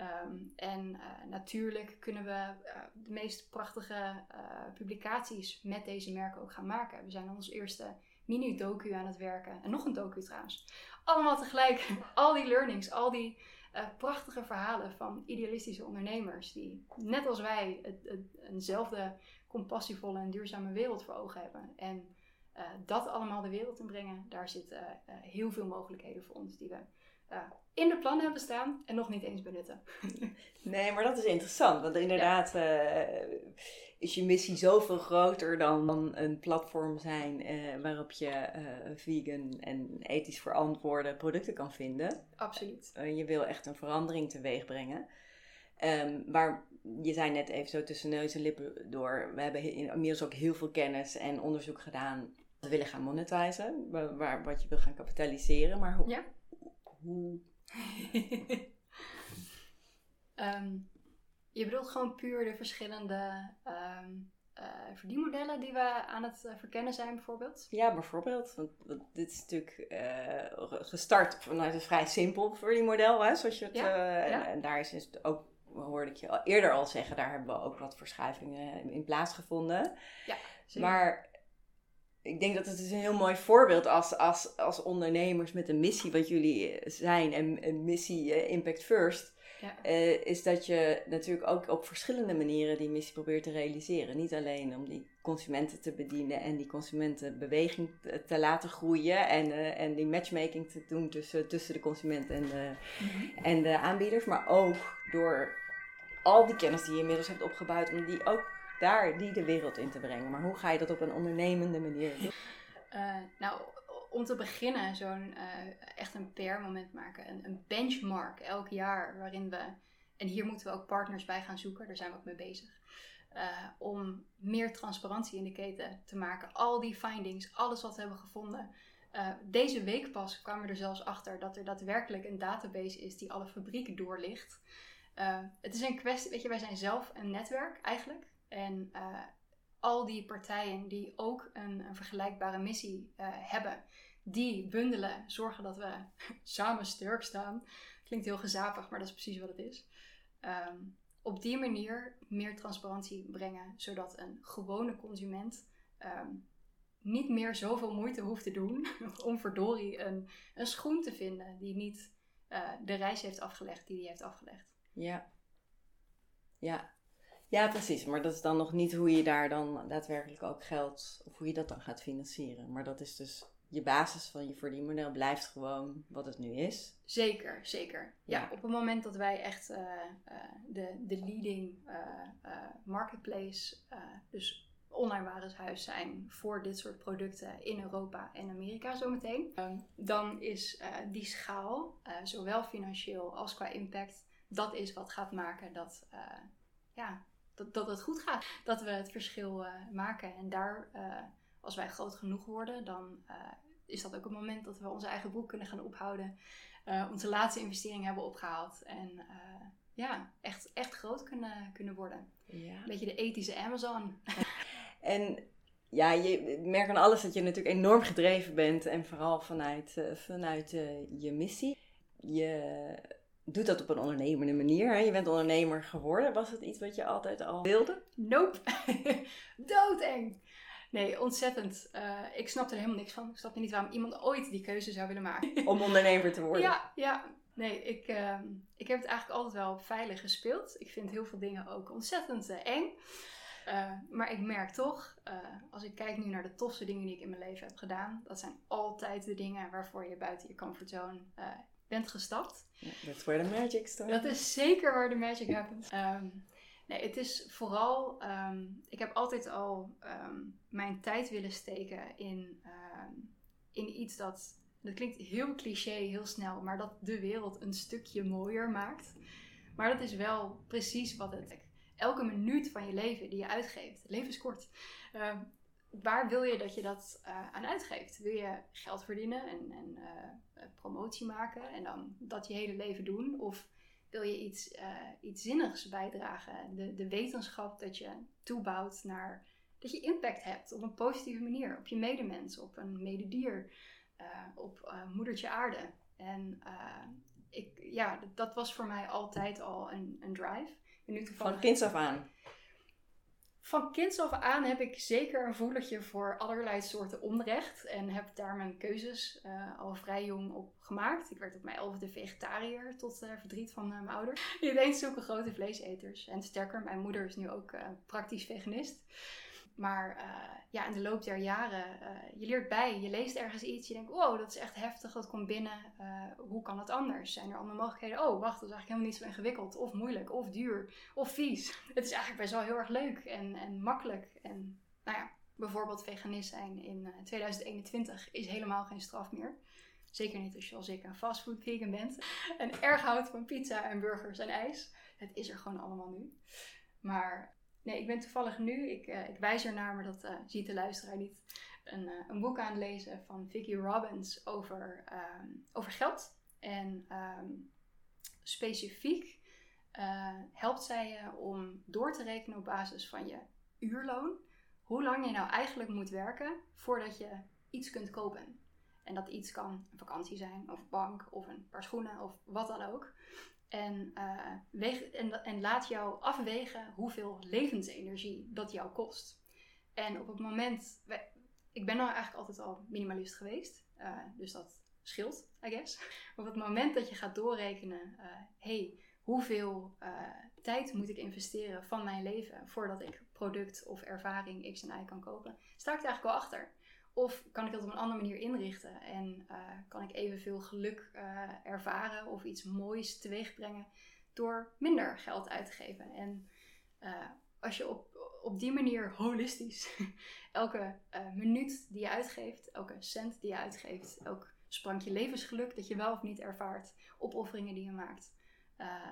Um, en uh, natuurlijk kunnen we uh, de meest prachtige publicaties met deze merken ook gaan maken. We zijn ons eerste mini-docu aan het werken. En nog een docu trouwens. Allemaal tegelijk. al die learnings, al die prachtige verhalen van idealistische ondernemers. Die net als wij het, eenzelfde compassievolle en duurzame wereld voor ogen hebben. En dat allemaal de wereld in brengen, daar zitten heel veel mogelijkheden voor ons die we uh, in de plannen hebben staan en nog niet eens benutten. nee, maar dat is interessant, want inderdaad is je missie zoveel groter dan een platform zijn waarop je vegan en ethisch verantwoorde producten kan vinden. Absoluut. je wil echt een verandering teweeg brengen. Um, waar je zei net even zo tussen neus en lippen door. We hebben inmiddels ook heel veel kennis en onderzoek gedaan we willen gaan monetizen, waar, wat je wil gaan kapitaliseren. Maar hoe? Ja. Um, je bedoelt gewoon puur de verschillende um, uh, verdienmodellen die we aan het uh, verkennen zijn, bijvoorbeeld? Ja, bijvoorbeeld. Want, dit is natuurlijk uh, gestart vanuit een vrij simpel verdienmodel, hè, zoals je het. Ja, en, en, daar is dus ook, hoorde ik je al eerder al zeggen, daar hebben we ook wat verschuivingen in plaatsgevonden. Ja, Maar ik denk dat het is een heel mooi voorbeeld als, als, als ondernemers met een missie, wat jullie zijn, en een missie uh, Impact First. Ja. Uh, is dat je natuurlijk ook op verschillende manieren die missie probeert te realiseren. Niet alleen om die consumenten te bedienen en die consumentenbeweging te, te laten groeien en, uh, en die matchmaking te doen tussen, tussen de consument en de, mm-hmm. en de aanbieders, maar ook door al die kennis die je inmiddels hebt opgebouwd, om die ook daar die de wereld in te brengen. Maar hoe ga je dat op een ondernemende manier doen? Uh, nou, om te beginnen, zo'n uh, echt een PR-moment maken. Een, een, benchmark elk jaar waarin we, en hier moeten we ook partners bij gaan zoeken, daar zijn we ook mee bezig. Uh, om meer transparantie in de keten te maken. Al die findings, alles wat we hebben gevonden. deze week pas kwamen we er zelfs achter dat er daadwerkelijk een database is die alle fabrieken doorlicht. het is een kwestie, weet je, wij zijn zelf een netwerk eigenlijk. En uh, al die partijen die ook een, vergelijkbare missie uh, hebben, die bundelen, zorgen dat we samen sterk staan. Klinkt heel gezapig, maar dat is precies wat het is. Um, op die manier meer transparantie brengen, zodat een gewone consument um, niet meer zoveel moeite hoeft te doen om verdorie een, een schoen te vinden die niet uh, de reis heeft afgelegd die hij heeft afgelegd. Ja. Ja, ja, precies. Maar dat is dan nog niet hoe je daar dan daadwerkelijk ook geld, of hoe je dat dan gaat financieren. Maar dat is dus je basis van je verdienmodel blijft gewoon wat het nu is. Zeker, zeker. Ja, op het moment dat wij echt uh, uh, de, de leading uh, marketplace, dus online warenhuis zijn voor dit soort producten in Europa en Amerika zometeen, um, dan is die schaal, zowel financieel als qua impact, dat is wat gaat maken dat ja, dat, dat het goed gaat. Dat we het verschil uh, maken. En daar, uh, als wij groot genoeg worden, dan uh, is dat ook een moment dat we onze eigen boek kunnen gaan ophouden. onze laatste investering hebben opgehaald. En ja, echt, echt groot kunnen, kunnen worden. Ja. Een beetje de ethische Amazon. en ja, je merkt aan alles dat je natuurlijk enorm gedreven bent. En vooral vanuit, vanuit je missie. Je doet dat op een ondernemende manier. Hè? Je bent ondernemer geworden. Was het iets wat je altijd al wilde? Nope. Doodeng. Nee, ontzettend. Uh, ik snapte er helemaal niks van. Ik snapte niet waarom iemand ooit die keuze zou willen maken. Om ondernemer te worden? Ja, ja. Nee, ik, uh, ik heb het eigenlijk altijd wel veilig gespeeld. Ik vind heel veel dingen ook ontzettend uh, eng. Eh, maar ik merk toch, als ik kijk nu naar de tofste dingen die ik in mijn leven heb gedaan, dat zijn altijd de dingen waarvoor je buiten je comfortzone bent gestapt. That's where the magic starts. Dat is zeker waar de magic happens. Um, nee, het is vooral, um, ik heb altijd al um, mijn tijd willen steken in, in iets dat, dat klinkt heel cliché, heel snel, maar dat de wereld een stukje mooier maakt. Maar dat is wel precies wat het elke minuut van je leven die je uitgeeft. Het leven is kort waar wil je dat je dat uh, aan uitgeeft? Wil je geld verdienen en, en uh, promotie maken en dan dat je hele leven doen? Of wil je iets, uh, iets zinnigs bijdragen? De, de wetenschap dat je toebouwt naar dat je impact hebt op een positieve manier, op je medemens, op een mededier. op moedertje aarde. En ik, ja, dat was voor mij altijd al een, een drive. nu Van kinds af aan? Van kinds af aan heb ik zeker een voelertje voor allerlei soorten onrecht. En heb daar mijn keuzes uh, al vrij jong op gemaakt. Ik werd op mijn elfde vegetariër tot uh, verdriet van uh, mijn ouders. Denkt zulke grote vleeseters. En sterker, mijn moeder is nu ook praktisch veganist. Maar uh, ja, in de loop der jaren, uh, je leert bij, je leest ergens iets, je denkt, wow, dat is echt heftig, dat komt binnen, uh, hoe kan het anders? Zijn er andere mogelijkheden? Oh, wacht, dat is eigenlijk helemaal niet zo ingewikkeld, of moeilijk, of duur, of vies. Het is eigenlijk best wel heel erg leuk en, en makkelijk. En nou ja, bijvoorbeeld veganist zijn in 2021 is helemaal geen straf meer. Zeker niet als je als ik een fastfood vegan bent en erg houdt van pizza en burgers en ijs. Het is er gewoon allemaal nu. Maar Nee, ik ben toevallig nu, ik, uh, ik wijs ernaar, maar dat uh, ziet de luisteraar niet, een, uh, een, boek aan het lezen van Vicky Robbins over, ehm, over geld. En um, specifiek helpt zij je om door te rekenen op basis van je uurloon, hoe lang je nou eigenlijk moet werken voordat je iets kunt kopen. En dat iets kan een vakantie zijn, of bank, of een paar schoenen, of wat dan ook. En, uh, weeg, en, en, laat jou afwegen hoeveel levensenergie dat jou kost. En op het moment, ik ben nou eigenlijk altijd al minimalist geweest, uh, dus dat scheelt, I guess. op het moment dat je gaat doorrekenen, uh, hey, hoeveel tijd moet ik investeren van mijn leven voordat ik product of ervaring X en Y kan kopen, sta ik er eigenlijk al achter. Of kan ik dat op een andere manier inrichten en uh, kan ik evenveel geluk uh, ervaren of iets moois teweeg brengen door minder geld uit te geven. En uh, als je op, op die manier holistisch elke minuut die je uitgeeft, elke cent die je uitgeeft, elk sprankje levensgeluk dat je wel of niet ervaart, opofferingen die je maakt,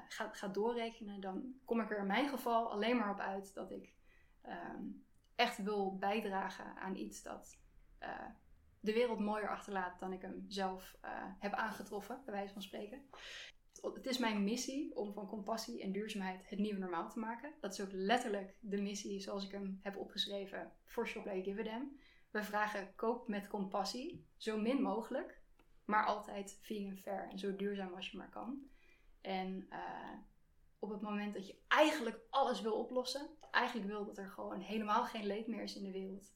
gaat, gaat doorrekenen, dan kom ik er in mijn geval alleen maar op uit dat ik ehm, echt wil bijdragen aan iets dat uh, de wereld mooier achterlaat dan ik hem zelf uh, heb aangetroffen, bij wijze van spreken. Het is mijn missie om van compassie en duurzaamheid het nieuwe normaal te maken. Dat is ook letterlijk de missie zoals ik hem heb opgeschreven voor Shop Like Dividend. We vragen koop met compassie, zo min mogelijk, maar altijd vegan fair en zo duurzaam als je maar kan. En uh, op het moment dat je eigenlijk alles wil oplossen, eigenlijk wil dat er gewoon helemaal geen leed meer is in de wereld,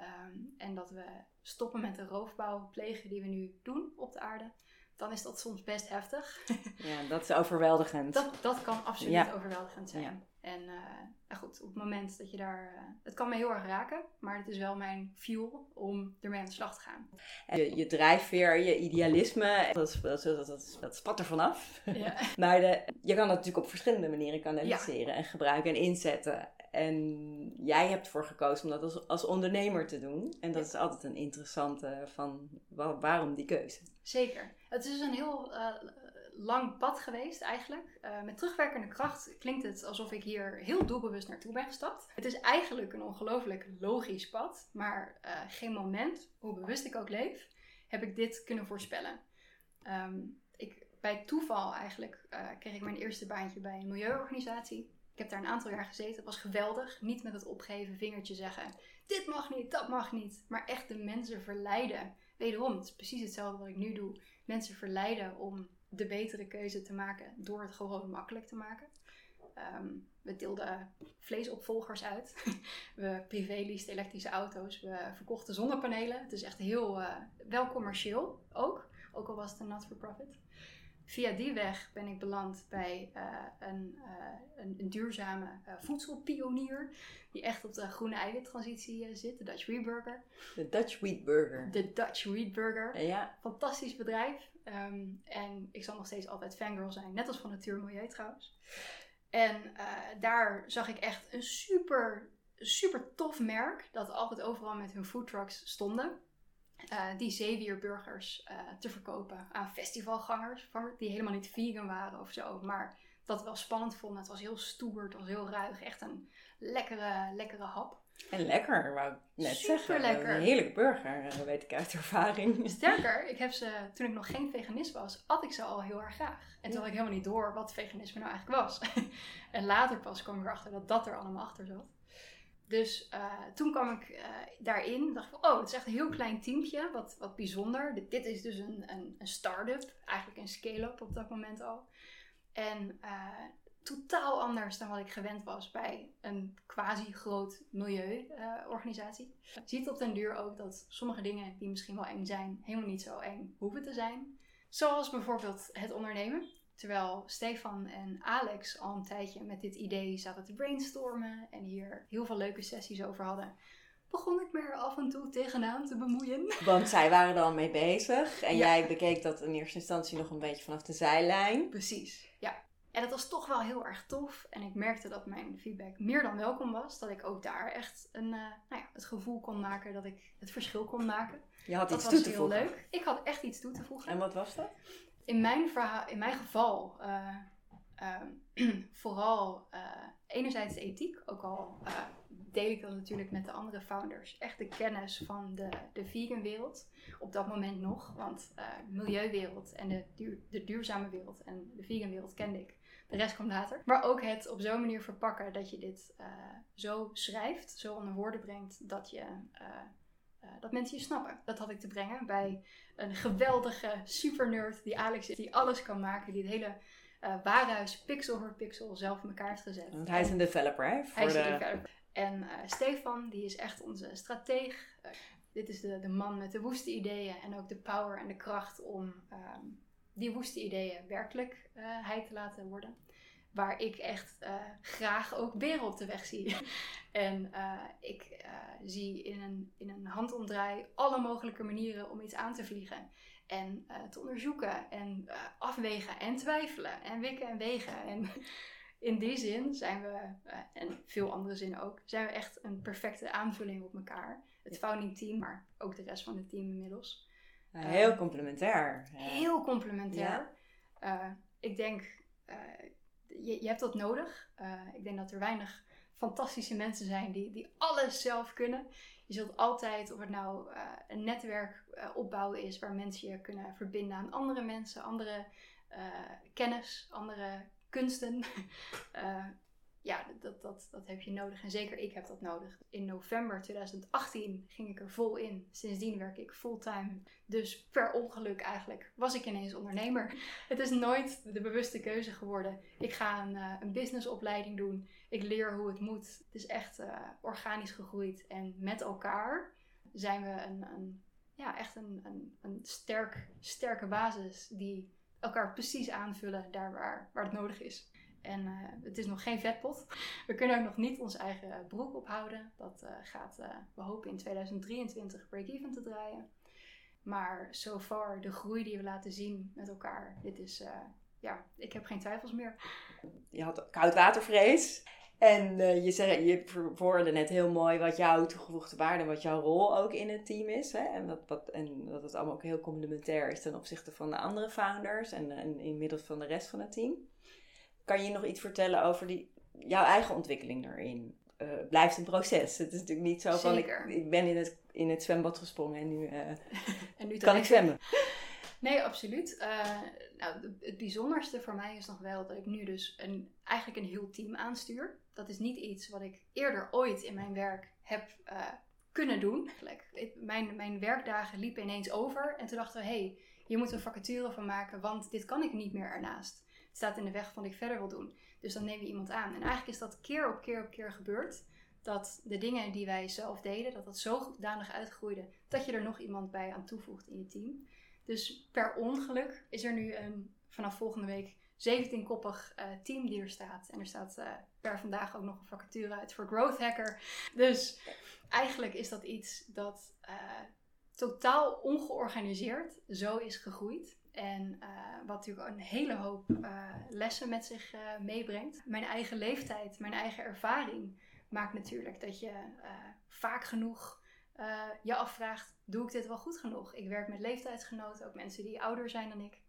Um, en dat we stoppen met de roofbouw plegen die we nu doen op de aarde. Dan is dat soms best heftig. ja, dat is overweldigend. Dat, dat kan absoluut overweldigend zijn. Ja. En uh, goed, op het moment dat je daar. Uh, het kan me heel erg raken, maar het is wel mijn fuel om ermee aan de slag te gaan. Je, je drijfveer, je idealisme, dat, dat, dat, dat spat er vanaf. Ja. maar de, je kan dat natuurlijk op verschillende manieren kanaliseren en gebruiken en inzetten. En jij hebt ervoor gekozen om dat als, als ondernemer te doen. En dat is altijd een interessante van waarom die keuze. Zeker. Het is een heel uh, lang pad geweest eigenlijk. Uh, met terugwerkende kracht klinkt het alsof ik hier heel doelbewust naartoe ben gestapt. Het is eigenlijk een ongelooflijk logisch pad. Maar uh, geen moment, hoe bewust ik ook leef, heb ik dit kunnen voorspellen. Um, ik, bij toeval eigenlijk kreeg ik mijn eerste baantje bij een milieuorganisatie. Ik heb daar een aantal jaar gezeten. Het was geweldig. Niet met het opgeven vingertje zeggen: dit mag niet, dat mag niet. Maar echt de mensen verleiden. Wederom, het is precies hetzelfde wat ik nu doe. Mensen verleiden om de betere keuze te maken door het gewoon makkelijk te maken. Um, we deelden vleesopvolgers uit. we privé elektrische auto's. We verkochten zonnepanelen. Het is echt heel uh, wel commercieel ook. Ook al was het een not for profit via die weg ben ik beland bij uh, een, uh, een, een, duurzame uh, voedselpionier. Die echt op de groene eiwittransitie zit, de Dutch Wheat Burger. De Dutch Wheat Burger. De Dutch Wheat Burger. Ja. Fantastisch bedrijf. Um, en ik zal nog steeds altijd fangirl zijn, net als van Natuur Milieu trouwens. En daar zag ik echt een super, super tof merk. Dat altijd overal met hun foodtrucks stonden. Uh, die zeewierburgers uh, te verkopen aan festivalgangers. Die helemaal niet vegan waren of zo. Maar dat wel spannend vonden. Het was heel stoer, het was heel ruig. Echt een lekkere, lekkere hap. En lekker, wou ik net Super zeggen. lekker. Een heerlijke burger, dat weet ik uit ervaring. Sterker, ik heb ze, toen ik nog geen veganist was, at ik ze al heel erg graag. En toen had ik helemaal niet door wat veganisme nou eigenlijk was. en later pas kwam ik erachter dat dat er allemaal achter zat. Dus toen kwam ik daarin, dacht ik, oh, het is echt een heel klein teampje, wat, wat bijzonder. Dit, is dus een, een, een start-up, eigenlijk een scale-up op dat moment al. En totaal anders dan wat ik gewend was bij een quasi groot milieuorganisatie. Uh, je ziet op den duur ook dat sommige dingen die misschien wel eng zijn, helemaal niet zo eng hoeven te zijn. Zoals bijvoorbeeld het ondernemen. Terwijl Stefan en Alex al een tijdje met dit idee zaten te brainstormen en hier heel veel leuke sessies over hadden, begon ik me er af en toe tegenaan te bemoeien. Want zij waren er al mee bezig en jij bekeek dat in eerste instantie nog een beetje vanaf de zijlijn. Precies, ja. En dat was toch wel heel erg tof. En ik merkte dat mijn feedback meer dan welkom was. Dat ik ook daar echt een, uh, nou ja, het gevoel kon maken dat ik het verschil kon maken. Je had dat iets toe te voegen. heel leuk. Ik had echt iets toe te voegen. En wat was dat? In mijn, in mijn geval uh, uh, vooral eh, enerzijds de ethiek. Ook al deel ik dat natuurlijk met de andere founders. Echt de kennis van de, de vegan wereld. Op dat moment nog. Want de milieuwereld en de, de duurzame wereld en de vegan wereld kende ik. De rest komt later. Maar ook het op zo'n manier verpakken dat je dit zo schrijft, zo onder woorden brengt, dat, je, dat mensen je snappen. Dat had ik te brengen bij een geweldige super nerd die Alex is, die alles kan maken, die het hele waarhuis pixel voor pixel zelf in elkaar heeft gezet. Want hij is een developer, hè? Voor hij is een developer. En Stefan, die is echt onze strateeg. dit is de, de man met de woeste ideeën en ook de power en de kracht om ehm, die woeste ideeën werkelijkheid uh, te laten worden. Waar ik echt uh, graag ook beren op de weg zie. en uh, ik uh, zie in een, in een handomdraai alle mogelijke manieren om iets aan te vliegen. En te onderzoeken en afwegen en twijfelen en wikken en wegen. En in die zin zijn we, en veel andere zinnen ook, zijn we echt een perfecte aanvulling op elkaar. Het founding team, maar ook de rest van het team inmiddels. Heel complementair. Heel complementair. Ik denk, je, je, hebt dat nodig. Uh, ik denk dat er weinig fantastische mensen zijn die, die alles zelf kunnen. Je zult altijd, of het nou een netwerk opbouwen is waar mensen je kunnen verbinden aan andere mensen, andere kennis, andere kunsten. ja, dat, dat, dat heb je nodig. En zeker ik heb dat nodig. In november 2018 ging ik er vol in. Sindsdien werk ik fulltime. Dus per ongeluk eigenlijk was ik ineens ondernemer. Het is nooit de bewuste keuze geworden. Ik ga een, uh, een businessopleiding doen. Ik leer hoe het moet. Het is echt uh, organisch gegroeid. En met elkaar zijn we een, een ja, echt een, een, een sterk, sterke basis die elkaar precies aanvullen daar waar, waar het nodig is. En uh, het is nog geen vetpot. We kunnen ook nog niet ons eigen broek ophouden. Dat uh, gaat, uh, we hopen in 2023 break-even te draaien. Maar so far, de groei die we laten zien met elkaar, dit is, ja, ik heb geen twijfels meer. Je had koudwatervrees. En je, zei, je verwoordde net heel mooi wat jouw toegevoegde waarde en wat jouw rol ook in het team is. Hè? En, dat, wat, en dat het allemaal ook heel complementair is ten opzichte van de andere founders en inmiddels van de rest van het team. Kan je nog iets vertellen over die, jouw eigen ontwikkeling daarin? Uh, blijft een proces. Het is natuurlijk niet zo van ik, ik ben in het, in het zwembad gesprongen en nu, uh, en nu kan ik zwemmen. Nee, absoluut. Uh, nou, het bijzonderste voor mij is nog wel dat ik nu dus een, eigenlijk een heel team aanstuur. Dat is niet iets wat ik eerder ooit in mijn werk heb kunnen doen. Mijn, mijn werkdagen liepen ineens over en toen dachten we, hé, hey, je moet een vacature van maken, want dit kan ik niet meer ernaast staat in de weg van wat ik verder wil doen. Dus dan neem je iemand aan. En eigenlijk is dat keer op keer op keer gebeurd. Dat de dingen die wij zelf deden, dat dat zodanig uitgroeide dat je er nog iemand bij aan toevoegt in je team. Dus per ongeluk is er nu een, vanaf volgende week 17-koppig uh, eh, team die er staat. En er staat uh, per vandaag ook nog een vacature uit voor Growth Hacker. Dus eigenlijk is dat iets dat uh, totaal ongeorganiseerd zo is gegroeid. En uh, wat natuurlijk een hele hoop uh, lessen met zich uh, meebrengt. Mijn eigen leeftijd, mijn eigen ervaring maakt natuurlijk dat je vaak genoeg je afvraagt: doe ik dit wel goed genoeg? Ik werk met leeftijdsgenoten, ook mensen die ouder zijn dan ik.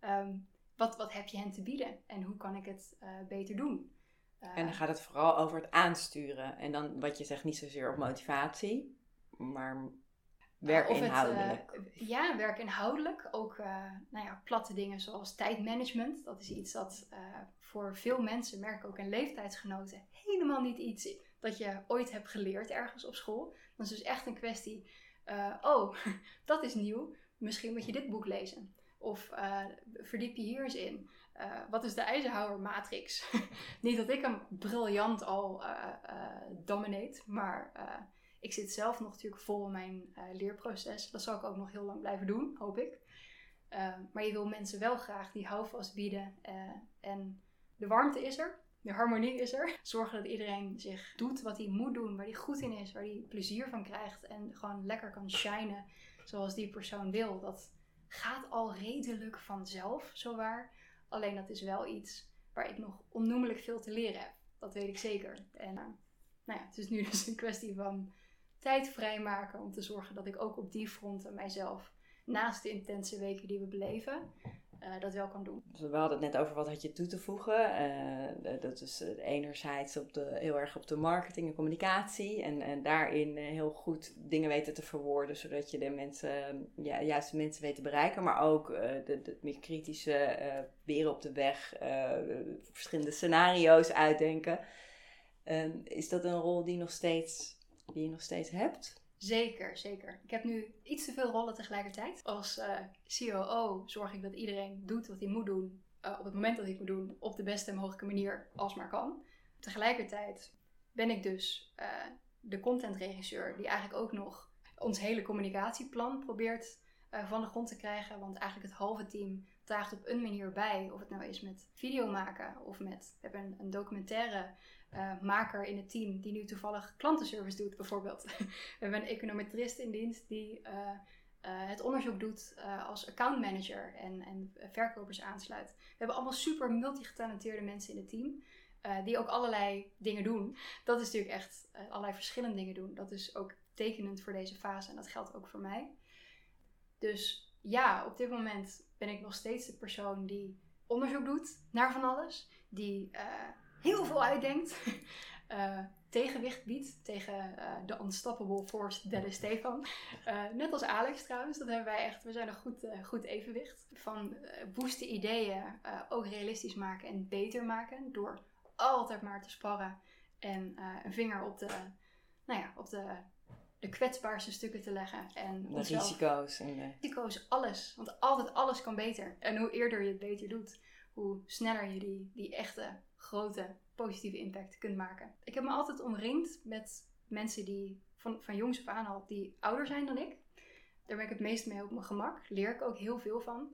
Um, wat, wat heb je hen te bieden en hoe kan ik het beter doen? en dan gaat het vooral over het aansturen. En dan wat je zegt, niet zozeer op motivatie, maar Werk inhoudelijk. Uh, ja, werk inhoudelijk. Ook uh, nou ja, platte dingen zoals tijdmanagement. Dat is iets dat uh, voor veel mensen, merk ook in leeftijdsgenoten, helemaal niet iets dat je ooit hebt geleerd ergens op school. Dan is dus echt een kwestie, oh, dat is nieuw, misschien moet je dit boek lezen. Of verdiep je hier eens in. Wat is de Eisenhower matrix? Niet dat ik hem briljant al dominate, maar ik zit zelf nog natuurlijk vol in mijn leerproces. Dat zal ik ook nog heel lang blijven doen, hoop ik. maar je wil mensen wel graag die houvast bieden en de warmte is er. De harmonie is er. Zorgen dat iedereen zich doet wat hij moet doen, waar hij goed in is, waar hij plezier van krijgt en gewoon lekker kan shinen zoals die persoon wil. Dat gaat al redelijk vanzelf, zowaar. Alleen dat is wel iets waar ik nog onnoemelijk veel te leren heb. Dat weet ik zeker. En nou ja, het is nu dus een kwestie van tijd vrijmaken om te zorgen dat ik ook op die fronten mijzelf, naast de intense weken die we beleven, uh, dat wel kan doen. Dus we hadden het net over wat had je toe te voegen. Uh, dat is enerzijds op de, heel erg op de marketing en communicatie. En, en daarin heel goed dingen weten te verwoorden, zodat je de mensen, ja, juist de mensen weet te bereiken. Maar ook de, de meer kritische weer op de weg, verschillende scenario's uitdenken. is dat een rol die, nog steeds, die je nog steeds hebt? Zeker, zeker. Ik heb nu iets te veel rollen tegelijkertijd. Als uh, eh, COO zorg ik dat iedereen doet wat hij moet doen. Uh, op het moment dat hij het moet doen. Op de beste mogelijke manier als maar kan. Tegelijkertijd ben ik dus uh, de contentregisseur die eigenlijk ook nog ons hele communicatieplan probeert van de grond te krijgen. Want eigenlijk het halve team draagt op een manier bij. Of het nou is met video maken of met... We hebben een, documentaire uh, maker in het team die nu toevallig klantenservice doet, bijvoorbeeld. we hebben een econometrist in dienst die uh, uh, het onderzoek doet als accountmanager en, en verkopers aansluit. We hebben allemaal super multigetalenteerde mensen in het team. die ook allerlei dingen doen. Dat is natuurlijk echt allerlei verschillende dingen doen. Dat is ook tekenend voor deze fase en dat geldt ook voor mij. Dus ja, op dit moment ben ik nog steeds de persoon die onderzoek doet naar van alles. Die heel veel uitdenkt. Uh, tegenwicht biedt tegen uh, de unstoppable force Delle Stefan. Net als Alex trouwens, dat hebben wij echt. We zijn een goed, goed evenwicht. Van boosten ideeën ook realistisch maken en beter maken. Door altijd maar te sparren en een vinger op de, nou ja, op de, de kwetsbaarste stukken te leggen. En de risico's. En de... Risico's, alles. Want altijd alles kan beter. En hoe eerder je het beter doet, hoe sneller je die, die echte grote positieve impact kunt maken. Ik heb me altijd omringd met mensen die van, van jongs af aan al die ouder zijn dan ik. Daar ben ik het meest mee op mijn gemak. Leer ik ook heel veel van.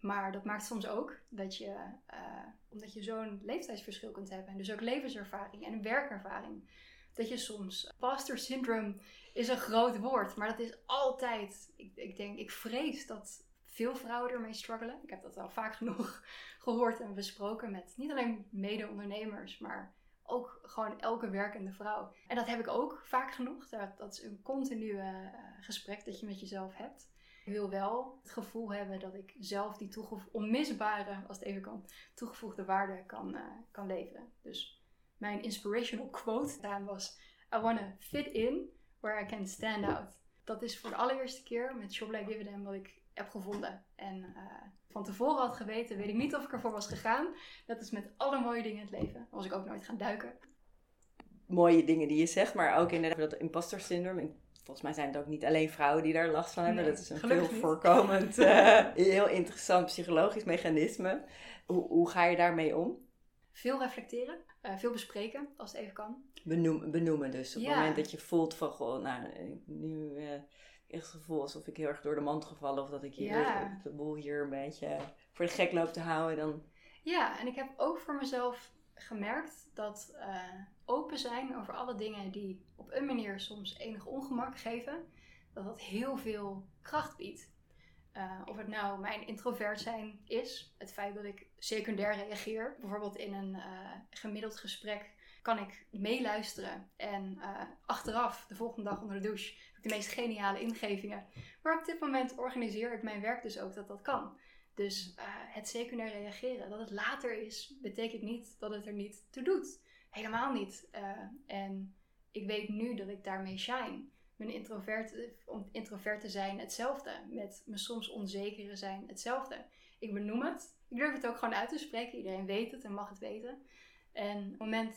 Maar dat maakt soms ook dat je, uh, omdat je zo'n leeftijdsverschil kunt hebben, en dus ook levenservaring en werkervaring, dat je soms. Pastor syndrome is een groot woord, maar dat is altijd. Ik, ik denk, ik vrees dat veel vrouwen ermee struggelen. Ik heb dat al vaak genoeg gehoord en besproken met niet alleen mede-ondernemers, maar ook gewoon elke werkende vrouw. En dat heb ik ook vaak genoeg. Dat, dat is een continue uh, gesprek dat je met jezelf hebt. Ik wil wel het gevoel hebben dat ik zelf die onmisbare, als het even kan, toegevoegde waarde kan, uh, kan leveren. Dus mijn inspirational quote daarin was: I want to fit in where I can stand out. Dat is voor de allereerste keer met Shop Like Dividend wat ik heb gevonden. En uh, van tevoren had geweten, weet ik niet of ik ervoor was gegaan. Dat is met alle mooie dingen in het leven. Dan was ik ook nooit gaan duiken. Mooie dingen die je zegt, maar ook inderdaad dat imposter syndroom. Volgens mij zijn het ook niet alleen vrouwen die daar last van hebben. dat is een veel voorkomend, uh, heel interessant psychologisch mechanisme. Hoe, hoe ga je daarmee om? Veel reflecteren, uh, veel bespreken als het even kan. Benoemen, benoemen dus. Op het moment dat je voelt van, goh, nou, nu echt het gevoel alsof ik heel erg door de mand gevallen of dat ik hier de boel hier een beetje voor de gek loop te houden. Dan... Ja, en ik heb ook voor mezelf gemerkt dat uh, open zijn over alle dingen die op een manier soms enig ongemak geven, dat dat heel veel kracht biedt. Uh, of het nou mijn introvert zijn is, het feit dat ik secundair reageer, bijvoorbeeld in een uh, gemiddeld gesprek kan ik meeluisteren en achteraf de volgende dag onder de douche de meest geniale ingevingen. Maar op dit moment organiseer ik mijn werk dus ook dat dat kan. Dus het secundair reageren, dat het later is, betekent niet dat het er niet toe doet. Helemaal niet. En ik weet nu dat ik daarmee shine. Mijn introvert, om introvert te zijn hetzelfde. Met me soms onzekere zijn hetzelfde. Ik benoem het. Ik durf het ook gewoon uit te spreken. Iedereen weet het en mag het weten. En op het moment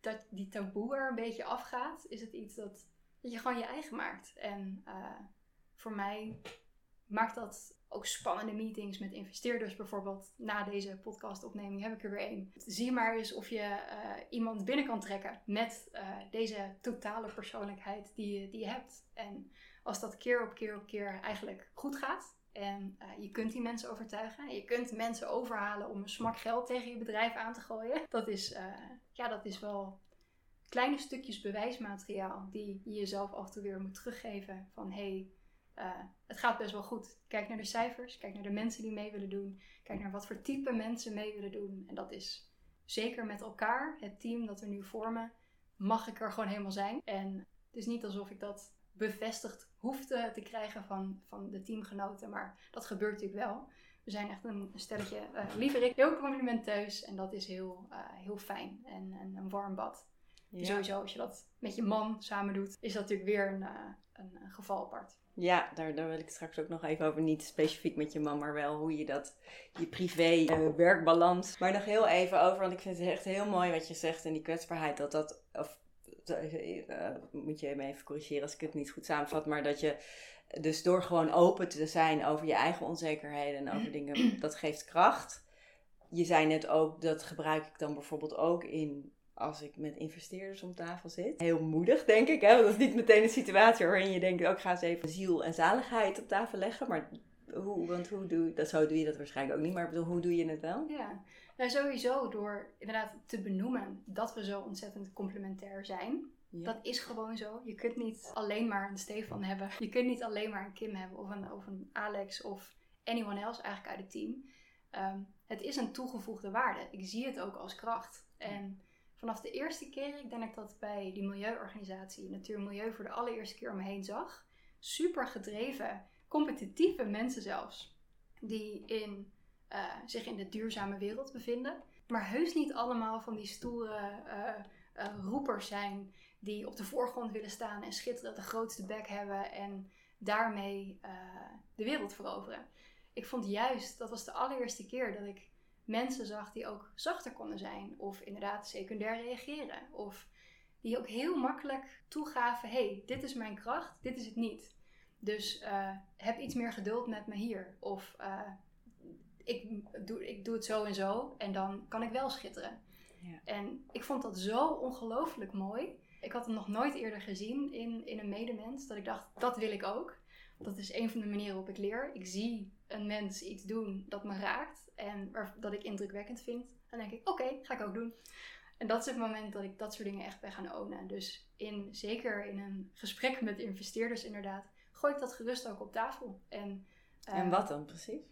dat die taboe er een beetje afgaat, is het iets dat, dat je gewoon je eigen maakt. En uh, voor mij maakt dat ook spannende meetings met investeerders bijvoorbeeld. Na deze podcastopneming heb ik er weer één. Zie maar eens of je uh, iemand binnen kan trekken met uh, deze totale persoonlijkheid die je, die hebt. En als dat keer op keer op keer eigenlijk goed gaat, en uh, je kunt die mensen overtuigen. Je kunt mensen overhalen om een smak geld tegen je bedrijf aan te gooien. Dat is, ja, dat is wel kleine stukjes bewijsmateriaal die je jezelf af en toe weer moet teruggeven. Van hey, uh, het gaat best wel goed. Kijk naar de cijfers, kijk naar de mensen die mee willen doen. Kijk naar wat voor type mensen mee willen doen. En dat is zeker met elkaar, het team dat we nu vormen, mag ik er gewoon helemaal zijn. En het is niet alsof ik dat bevestigd hoefde te krijgen van, van de teamgenoten. Maar dat gebeurt natuurlijk wel. We zijn echt een stelletje uh, lieverik, heel complimenteus. En dat is heel, uh, heel fijn. En, en, een warm bad. Ja. Sowieso, als je dat met je man samen doet, is dat natuurlijk weer een, uh, een, een, geval apart. Ja, daar, daar wil ik straks ook nog even over. Niet specifiek met je man, maar wel hoe je dat, je privé-werkbalans. maar nog heel even over, want ik vind het echt heel mooi wat je zegt. En die kwetsbaarheid, dat dat, of uh, moet je me even corrigeren als ik het niet goed samenvat, maar dat je dus door gewoon open te zijn over je eigen onzekerheden en over dingen, dat geeft kracht. Je zei net ook, dat gebruik ik dan bijvoorbeeld ook in als ik met investeerders om tafel zit. Heel moedig, denk ik. Hè? Want dat is niet meteen een situatie waarin je denkt, ook oh, ga eens even ziel en zaligheid op tafel leggen. Maar hoe, want hoe doe je dat? Zo doe je dat waarschijnlijk ook niet. Maar bedoel, hoe doe je het wel? Ja, nou sowieso door inderdaad te benoemen dat we zo ontzettend complementair zijn. Ja. Dat is gewoon zo. Je kunt niet alleen maar een Stefan hebben. Je kunt niet alleen maar een Kim hebben of een, of een Alex of anyone else eigenlijk uit het team. Um, het is een toegevoegde waarde. Ik zie het ook als kracht. En vanaf de eerste keer, ik denk dat ik dat bij die milieuorganisatie Natuur Milieu voor de allereerste keer om me heen zag. Super gedreven, competitieve mensen zelfs. Die in, uh, zich in de duurzame wereld bevinden. Maar heus niet allemaal van die stoere uh, uh, roepers zijn die op de voorgrond willen staan en schitteren, de grootste bek hebben en daarmee de wereld veroveren. Ik vond juist, dat was de allereerste keer dat ik mensen zag die ook zachter konden zijn of inderdaad secundair reageren of die ook heel makkelijk toegaven, hey, dit is mijn kracht, dit is het niet. Dus uh, heb iets meer geduld met me hier. Of uh, ik, doe, ik doe het zo en zo en dan kan ik wel schitteren. Ja. En ik vond dat zo ongelooflijk mooi. Ik had het nog nooit eerder gezien in, in een medemens. Dat ik dacht, dat wil ik ook. Dat is een van de manieren waarop ik leer. Ik zie een mens iets doen dat me raakt. En dat ik indrukwekkend vind. Dan denk ik, oké, ga ik ook doen. En dat is het moment dat ik dat soort dingen echt ben gaan ownen. Dus in, zeker in een gesprek met investeerders inderdaad, gooi ik dat gerust ook op tafel. En, uh, en wat dan precies?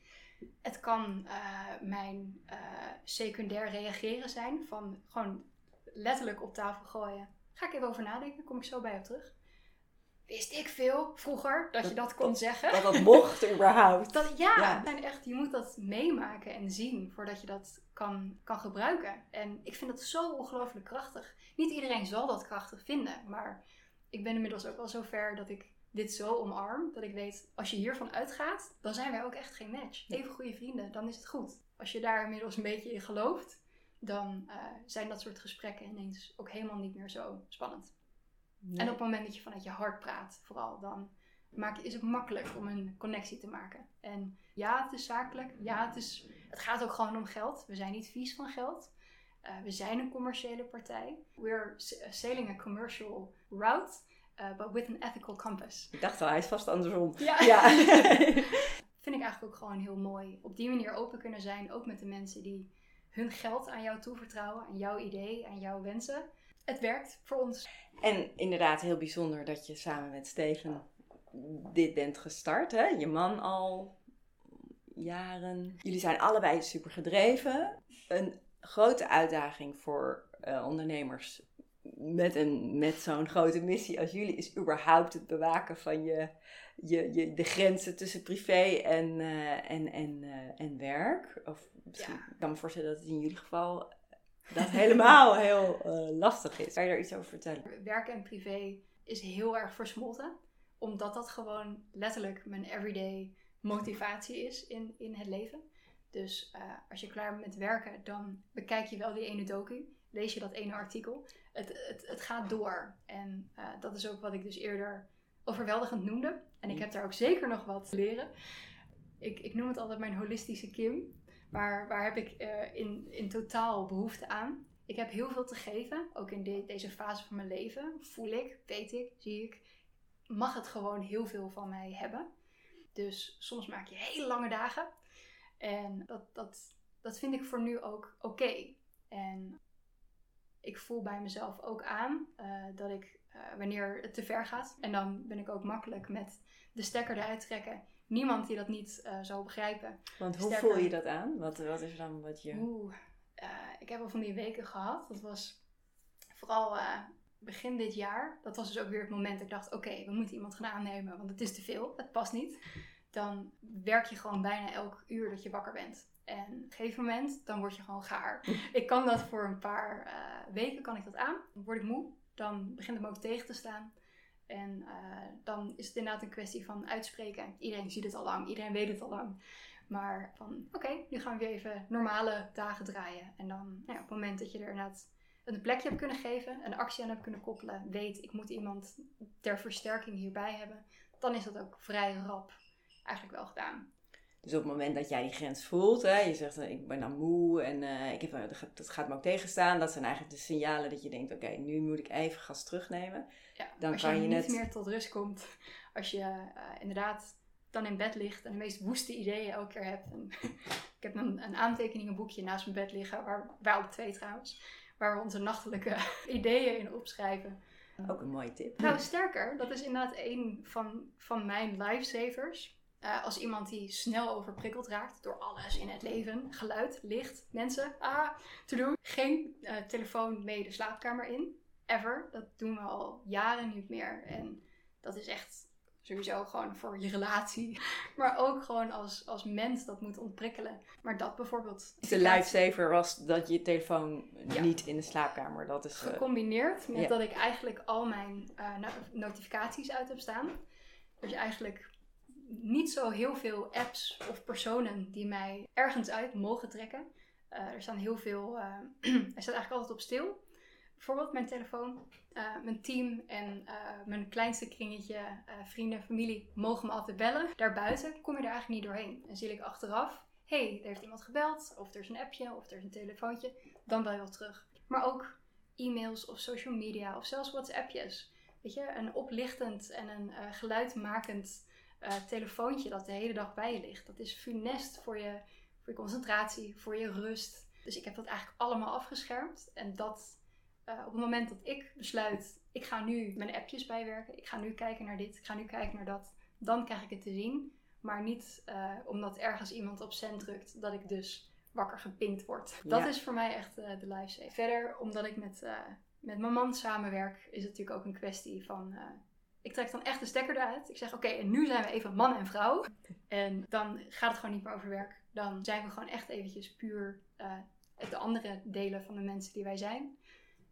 Het kan uh, mijn uh, secundair reageren zijn. Van gewoon letterlijk op tafel gooien. Ga ik even over nadenken, kom ik zo bij op terug. Wist ik veel vroeger dat, je dat kon dat, zeggen. Dat dat mocht überhaupt. Dat, ja, ja. echt, je moet dat meemaken en zien voordat je dat kan, kan gebruiken. En ik vind dat zo ongelooflijk krachtig. Niet iedereen zal dat krachtig vinden, maar ik ben inmiddels ook wel zo ver dat ik dit zo omarm. Dat ik weet, als je hiervan uitgaat, dan zijn wij ook echt geen match. Even goede vrienden, dan is het goed. Als je daar inmiddels een beetje in gelooft, dan uh, zijn dat soort gesprekken ineens ook helemaal niet meer zo spannend. Nee. En op het moment dat je vanuit je hart praat, vooral, dan maak, is het makkelijk om een connectie te maken. En ja, het is zakelijk. Ja, het, is, het gaat ook gewoon om geld. We zijn niet vies van geld. Uh, we zijn een commerciële partij. We're sailing a commercial route, uh, but with an ethical compass. Ik dacht al, hij is vast andersom. Ja. ja. Vind ik eigenlijk ook gewoon heel mooi. Op die manier open kunnen zijn, ook met de mensen die hun geld aan jou toevertrouwen, aan jouw idee, aan jouw wensen. Het werkt voor ons. En inderdaad heel bijzonder dat je samen met Steven dit bent gestart. Hè? Je man al jaren. Jullie zijn allebei super gedreven. Een grote uitdaging voor uh, ondernemers met, een, met zo'n grote missie als jullie is überhaupt het bewaken van je, je, je, de grenzen tussen privé en, uh, en, en, uh, en werk. Of misschien, ja. Kan me voorstellen dat het in jullie geval dat helemaal heel uh, lastig is. Kan je daar iets over vertellen? Werk en privé is heel erg versmolten. Omdat dat gewoon letterlijk mijn everyday motivatie is in, in het leven. Dus uh, als je klaar bent met werken, dan bekijk je wel die ene docu. Lees je dat ene artikel. het, het, het gaat door. En eh, dat is ook wat ik dus eerder overweldigend noemde. En ik heb daar ook zeker nog wat te leren. Ik, ik noem het altijd mijn holistische Kim. Waar, waar heb ik eh, in, in totaal behoefte aan? Ik heb heel veel te geven, ook in de, deze fase van mijn leven. Voel ik, weet ik, zie ik. Mag het gewoon heel veel van mij hebben. Dus soms maak je hele lange dagen. En dat, dat, dat vind ik voor nu ook oké. En ik voel bij mezelf ook aan uh, dat ik uh, wanneer het te ver gaat. En dan ben ik ook makkelijk met de stekker eruit trekken. Niemand die dat niet uh, zal begrijpen. Want hoe Sterker, voel je dat aan? Wat, wat is dan wat je. Oeh, ik heb al van die weken gehad. Dat was vooral begin dit jaar. Dat was dus ook weer het moment dat ik dacht: oké, we moeten iemand gaan aannemen, want het is te veel. Het past niet. Dan werk je gewoon bijna elk uur dat je wakker bent. En op een gegeven moment, dan word je gewoon gaar. ik kan dat voor een paar weken, kan ik dat aan. Dan word ik moe. Dan begint het me ook tegen te staan. En uh, dan is het inderdaad een kwestie van uitspreken. Iedereen ziet het al lang, iedereen weet het al lang. Maar van, oké, nu gaan we weer even normale dagen draaien. En dan, nou ja, op het moment dat je er inderdaad een plekje hebt kunnen geven, een actie aan hebt kunnen koppelen, weet ik moet iemand ter versterking hierbij hebben, dan is dat ook vrij rap eigenlijk wel gedaan. Dus op het moment dat jij die grens voelt, hè, je zegt ik ben dan moe en uh, ik heb, dat gaat me ook tegenstaan. Dat zijn eigenlijk de signalen dat je denkt, oké, nu moet ik even gas terugnemen. Ja, dan als kan je, je niet meer tot rust komt, als je uh, inderdaad dan in bed ligt en de meest woeste ideeën elke keer hebt. En ik heb een, een aantekeningenboekje naast mijn bed liggen, waar, wij alle twee trouwens, waar we onze nachtelijke ideeën in opschrijven. Ook een mooie tip. Nou, sterker, dat is inderdaad een van, van mijn lifesavers. Uh, als iemand die snel overprikkeld raakt door alles in het leven, geluid, licht, mensen, ah, to doen. Geen uh, telefoon mee de slaapkamer in. Ever. Dat doen we al jaren niet meer. En dat is echt sowieso gewoon voor je relatie. Maar ook gewoon als, als mens dat moet ontprikkelen. Maar dat bijvoorbeeld. De lifesaver was dat je telefoon ja. niet in de slaapkamer. Dat is, uh, Gecombineerd met ja. dat ik eigenlijk al mijn notificaties uit heb staan. Dus eigenlijk niet zo heel veel apps of personen die mij ergens uit mogen trekken. Uh, er staan heel veel. Uh, hij staat eigenlijk altijd op stil. Bijvoorbeeld mijn telefoon, uh, mijn team en mijn kleinste kringetje, vrienden, familie mogen me altijd bellen. Daarbuiten kom je er eigenlijk niet doorheen. En zie ik achteraf, hey, er heeft iemand gebeld, of er is een appje, of er is een telefoontje, dan bel je wel terug. Maar ook e-mails of social media of zelfs WhatsAppjes. Weet je, een oplichtend en een geluidmakend uh, telefoontje dat de hele dag bij je ligt. Dat is funest voor je, voor je concentratie, voor je rust. Dus ik heb dat eigenlijk allemaal afgeschermd. En dat uh, op het moment dat ik besluit, ik ga nu mijn appjes bijwerken. Ik ga nu kijken naar dit, ik ga nu kijken naar dat. Dan krijg ik het te zien. Maar niet uh, omdat ergens iemand op cent drukt, dat ik dus wakker gepinkt word. Ja. Dat is voor mij echt de lifesaver. Verder, omdat ik met, met mijn man samenwerk, is het natuurlijk ook een kwestie van ik trek dan echt de stekker eruit. Ik zeg, oké, en nu zijn we even man en vrouw. En dan gaat het gewoon niet meer over werk. Dan zijn we gewoon echt eventjes puur uh, de andere delen van de mensen die wij zijn.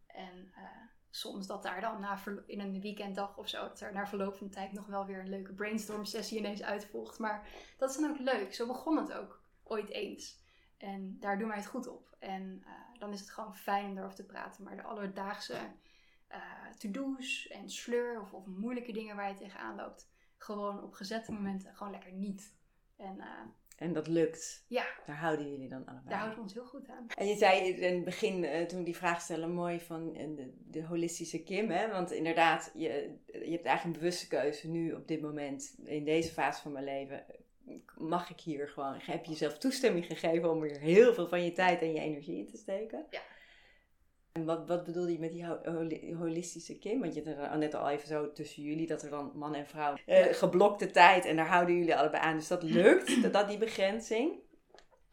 En uh, soms dat daar dan na in een weekenddag of zo, dat er na verloop van tijd nog wel weer een leuke brainstorm sessie ineens uitvolgt. Maar dat is dan ook leuk. Zo begon het ook ooit eens. En daar doen wij het goed op. En uh, dan is het gewoon fijn om erover te praten. Maar de alledaagse uh, to-do's en sleur of, of, moeilijke dingen waar je tegenaan loopt. Gewoon op gezette momenten gewoon lekker niet. En, uh, en dat lukt. Ja. Daar houden jullie dan allebei Daar houden we ons heel goed aan. En je zei in het begin, uh, toen die vraag stellen, mooi van de, de, holistische Kim. Hè? Want inderdaad, je, je hebt eigenlijk een bewuste keuze nu op dit moment, in deze fase van mijn leven. Mag ik hier gewoon, heb je jezelf toestemming gegeven om er heel veel van je tijd en je energie in te steken? Ja. En wat, wat bedoelde je met die holistische Kim? Want je had net al even zo tussen jullie dat er dan man en vrouw uh, geblokte tijd en daar houden jullie allebei aan. Dus dat lukt, dat, dat die begrenzing?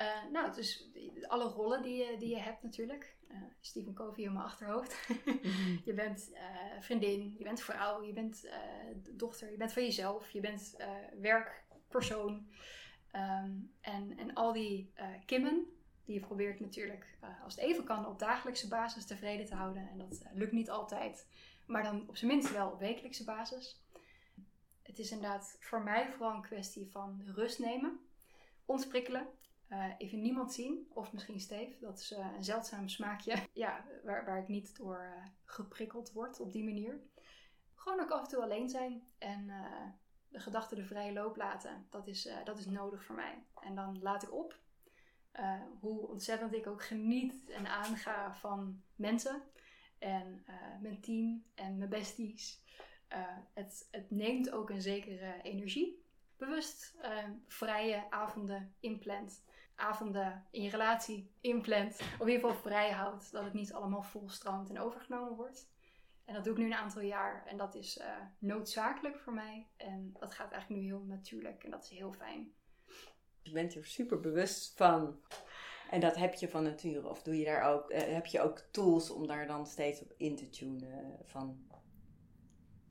Uh, nou, dus alle rollen die je, die je hebt natuurlijk. Uh, Stephen Covey in mijn achterhoofd. je bent vriendin, je bent vrouw, je bent dochter, je bent van jezelf, je bent werkpersoon. Um, en, en al die Kimmen, die je probeert natuurlijk, uh, als het even kan, op dagelijkse basis tevreden te houden. En dat uh, lukt niet altijd, maar dan op zijn minst wel op wekelijkse basis. Het is inderdaad voor mij vooral een kwestie van rust nemen, ontsprikkelen, even niemand zien. Of misschien Steve. Dat is een zeldzaam smaakje. Ja, waar, waar ik niet door geprikkeld word op die manier. Gewoon ook af en toe alleen zijn. En de gedachten de vrije loop laten. Dat is, dat is nodig voor mij. En dan laat ik op uh, hoe ontzettend ik ook geniet en aanga van mensen. En uh, mijn team en mijn besties. Uh, het, het neemt ook een zekere energie. Bewust vrije avonden inplant. Avonden in je relatie inplant. Of in ieder geval vrij houdt. Dat het niet allemaal volstroomt en overgenomen wordt. En dat doe ik nu een aantal jaar. En dat is noodzakelijk voor mij. En dat gaat eigenlijk nu heel natuurlijk. En dat is heel fijn. Je bent er super bewust van. En dat heb je van nature. Of doe je daar ook, uh, heb je ook tools om daar dan steeds op in te tunen? Van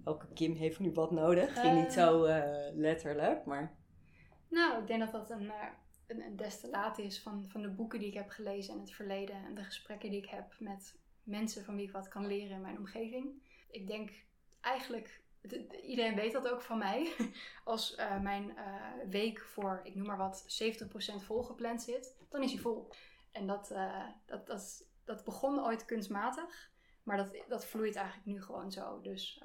welke Kim heeft nu wat nodig? Ging niet zo uh, letterlijk, maar. Nou, ik denk dat dat een, een, een destillaat is van, van de boeken die ik heb gelezen in het verleden. En de gesprekken die ik heb met mensen van wie ik wat kan leren in mijn omgeving. Ik denk eigenlijk iedereen weet dat ook van mij. Als uh, mijn uh, week voor, ik noem maar wat, 70% volgepland zit, dan is hij vol. En dat, uh, dat, dat, dat begon ooit kunstmatig, maar dat, dat vloeit eigenlijk nu gewoon zo. Dus,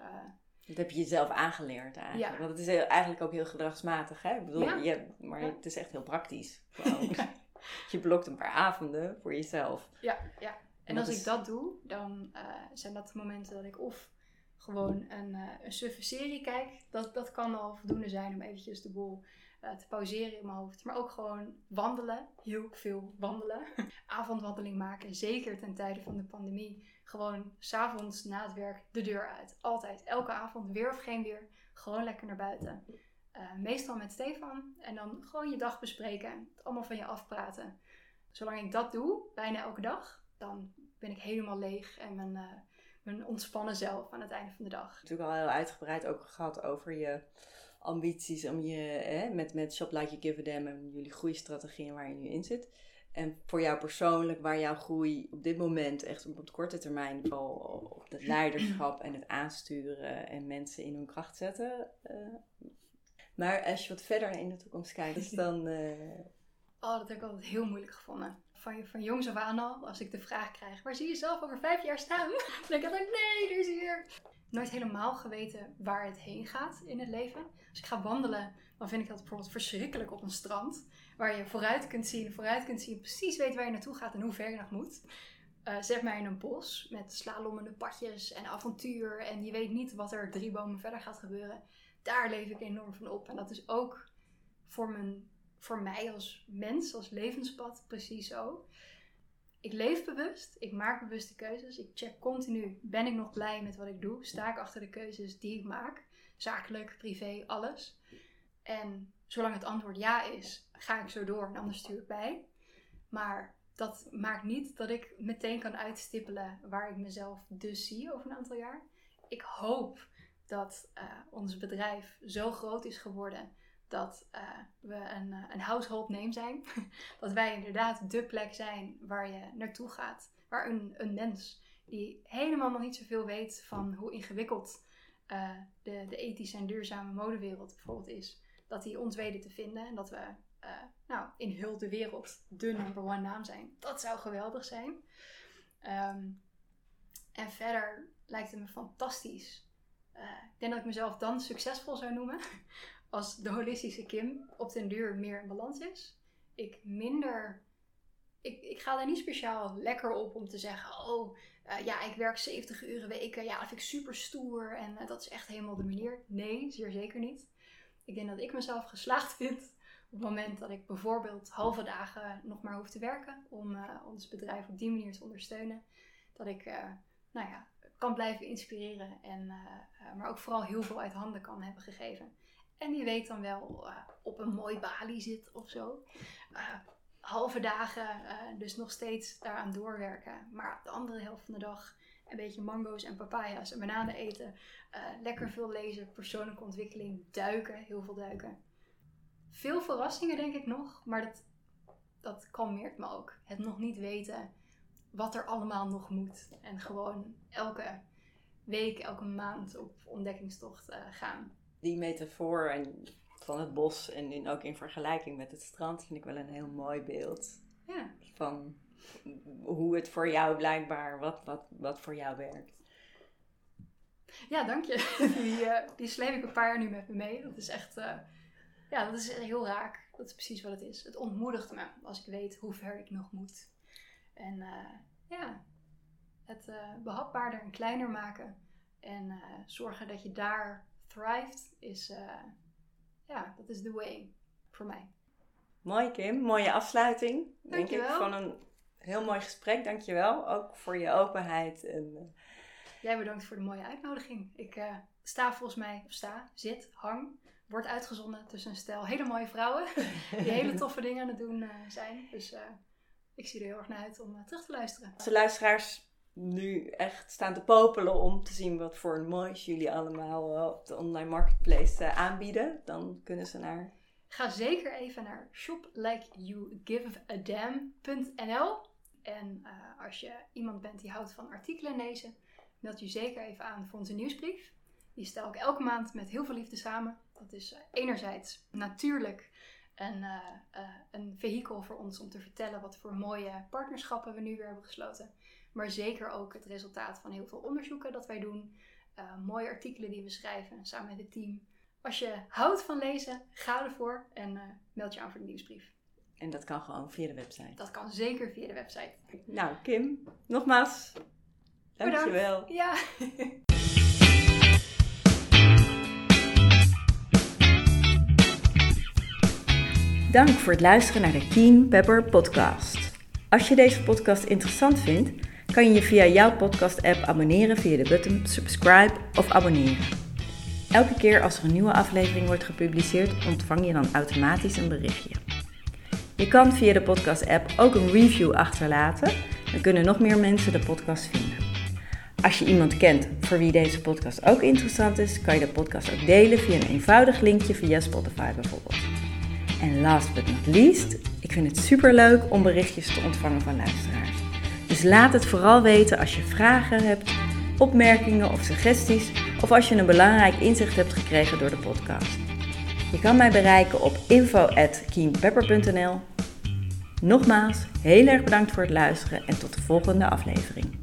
dat heb je jezelf aangeleerd eigenlijk. Ja. Want het is eigenlijk ook heel gedragsmatig. Hè? Ik bedoel, ja. je, maar het is echt heel praktisch. je blokt een paar avonden voor jezelf. Ja, ja. En, als ik dat doe, dan zijn dat de momenten dat ik of gewoon een, uh, een suffe serie kijk, dat, dat kan al voldoende zijn om eventjes de boel uh, te pauzeren in mijn hoofd. Maar ook gewoon wandelen, heel veel wandelen. Avondwandeling maken, zeker ten tijde van de pandemie. Gewoon s'avonds na het werk de deur uit. Altijd, elke avond, weer of geen weer, gewoon lekker naar buiten. Uh, meestal met Stefan en dan gewoon je dag bespreken, het allemaal van je afpraten. Zolang ik dat doe, bijna elke dag, dan ben ik helemaal leeg en mijn mijn ontspannen zelf aan het einde van de dag. Natuurlijk al heel uitgebreid ook gehad over je ambities om je hè, met, met Shop Like You Give a Damn en jullie groeistrategieën waar je nu in zit. En voor jou persoonlijk, waar jouw groei op dit moment echt op, korte termijn vooral op het leiderschap en het aansturen en mensen in hun kracht zetten. Uh, maar als je wat verder in de toekomst kijkt, dan. Uh... Oh, dat heb ik altijd heel moeilijk gevonden van, van jongs af aan al, als ik de vraag krijg, waar zie je jezelf over vijf jaar staan? Dan denk ik altijd, nee, er is hier. Nooit helemaal geweten waar het heen gaat in het leven. Als ik ga wandelen, dan vind ik dat bijvoorbeeld verschrikkelijk op een strand. Waar je vooruit kunt zien, vooruit kunt zien, precies weet waar je naartoe gaat en hoe ver je nog moet. Uh, zet mij in een bos met slalommende padjes en avontuur. En je weet niet wat er drie bomen verder gaat gebeuren. Daar leef ik enorm van op. En dat is ook voor mijn voor mij als mens, als levenspad, precies zo. Ik leef bewust, ik maak bewuste keuzes, ik check continu, ben ik nog blij met wat ik doe? Sta ik achter de keuzes die ik maak? Zakelijk, privé, alles. En zolang het antwoord ja is, ga ik zo door en anders stuur ik bij. Maar dat maakt niet dat ik meteen kan uitstippelen waar ik mezelf dus zie over een aantal jaar. Ik hoop dat uh, ons bedrijf zo groot is geworden dat uh, we een, uh, een household name zijn. dat wij inderdaad de plek zijn waar je naartoe gaat. Waar een, een mens die helemaal nog niet zoveel weet van hoe ingewikkeld uh, de, de ethische en duurzame modewereld bijvoorbeeld is. Dat die ons weten te vinden en dat we nou, in heel de wereld de number one naam zijn. Dat zou geweldig zijn. Um, en verder lijkt het me fantastisch. ik denk dat ik mezelf dan succesvol zou noemen als de holistische Kim op den duur meer in balans is, ik minder. Ik, ik ga daar niet speciaal lekker op om te zeggen: Oh, uh, ja, ik werk 70 uur weken. Ja, dat ik super stoer en uh, dat is echt helemaal de manier. Nee, zeer zeker niet. Ik denk dat ik mezelf geslaagd vind op het moment dat ik bijvoorbeeld halve dagen nog maar hoef te werken om uh, ons bedrijf op die manier te ondersteunen. Dat ik, nou ja, kan blijven inspireren en, maar ook vooral heel veel uit handen kan hebben gegeven. En die weet dan wel uh, op een mooi balie zit of zo. Uh, halve dagen, uh, dus nog steeds daaraan doorwerken. Maar de andere helft van de dag een beetje mango's en papaya's en bananen eten. lekker veel lezen, persoonlijke ontwikkeling, duiken, heel veel duiken. Veel verrassingen denk ik nog, maar dat, dat kalmeert me ook. Het nog niet weten wat er allemaal nog moet. En gewoon elke week, elke maand op ontdekkingstocht gaan die metafoor en van het bos en in, ook in vergelijking met het strand vind ik wel een heel mooi beeld. Ja. Van hoe het voor jou blijkbaar, wat, wat, wat voor jou werkt. Ja, dank je. Die, uh, die sleep ik een paar jaar nu met me mee. Dat is echt, uh, ja, dat is heel raak. Dat is precies wat het is. Het ontmoedigt me als ik weet hoe ver ik nog moet. En uh, ja, het behapbaarder en kleiner maken. En zorgen dat je daar thrived is, ja, dat is the way voor mij. Mooi Kim, mooie afsluiting. Dankjewel. Denk ik van een heel mooi gesprek. Dankjewel ook voor je openheid. En, Jij bedankt voor de mooie uitnodiging. Ik uh, sta volgens mij, of sta, zit, hang, wordt uitgezonden tussen een stel hele mooie vrouwen. die hele toffe dingen aan het doen uh, zijn. Dus uh, ik zie er heel erg naar uit om terug te luisteren. Als de luisteraars nu echt staan te popelen om te zien wat voor moois jullie allemaal op de online marketplace aanbieden, dan kunnen ze naar. Ga zeker even naar shoplikeyougifeadam.nl. En als je iemand bent die houdt van artikelen lezen, meld je zeker even aan voor onze nieuwsbrief. Die stel ik elke maand met heel veel liefde samen. Dat is enerzijds natuurlijk een, een vehikel voor ons om te vertellen wat voor mooie partnerschappen we nu weer hebben gesloten. Maar zeker ook het resultaat van heel veel onderzoeken dat wij doen. Uh, mooie artikelen die we schrijven samen met het team. Als je houdt van lezen, ga ervoor en meld je aan voor de nieuwsbrief. En dat kan gewoon via de website? Dat kan zeker via de website. Nou, Kim, nogmaals Dankjewel. Ja. Dank voor het luisteren naar de Keen Pepper podcast. Als je deze podcast interessant vindt, kan je je via jouw podcast-app abonneren via de button subscribe of abonneren. Elke keer als er een nieuwe aflevering wordt gepubliceerd, ontvang je dan automatisch een berichtje. Je kan via de podcast-app ook een review achterlaten, dan kunnen nog meer mensen de podcast vinden. Als je iemand kent voor wie deze podcast ook interessant is, kan je de podcast ook delen via een eenvoudig linkje via Spotify bijvoorbeeld. En last but not least, ik vind het super leuk om berichtjes te ontvangen van luisteraars. Dus laat het vooral weten als je vragen hebt, opmerkingen of suggesties, of als je een belangrijk inzicht hebt gekregen door de podcast. Je kan mij bereiken op info@keenpepper.nl. Nogmaals, heel erg bedankt voor het luisteren en tot de volgende aflevering.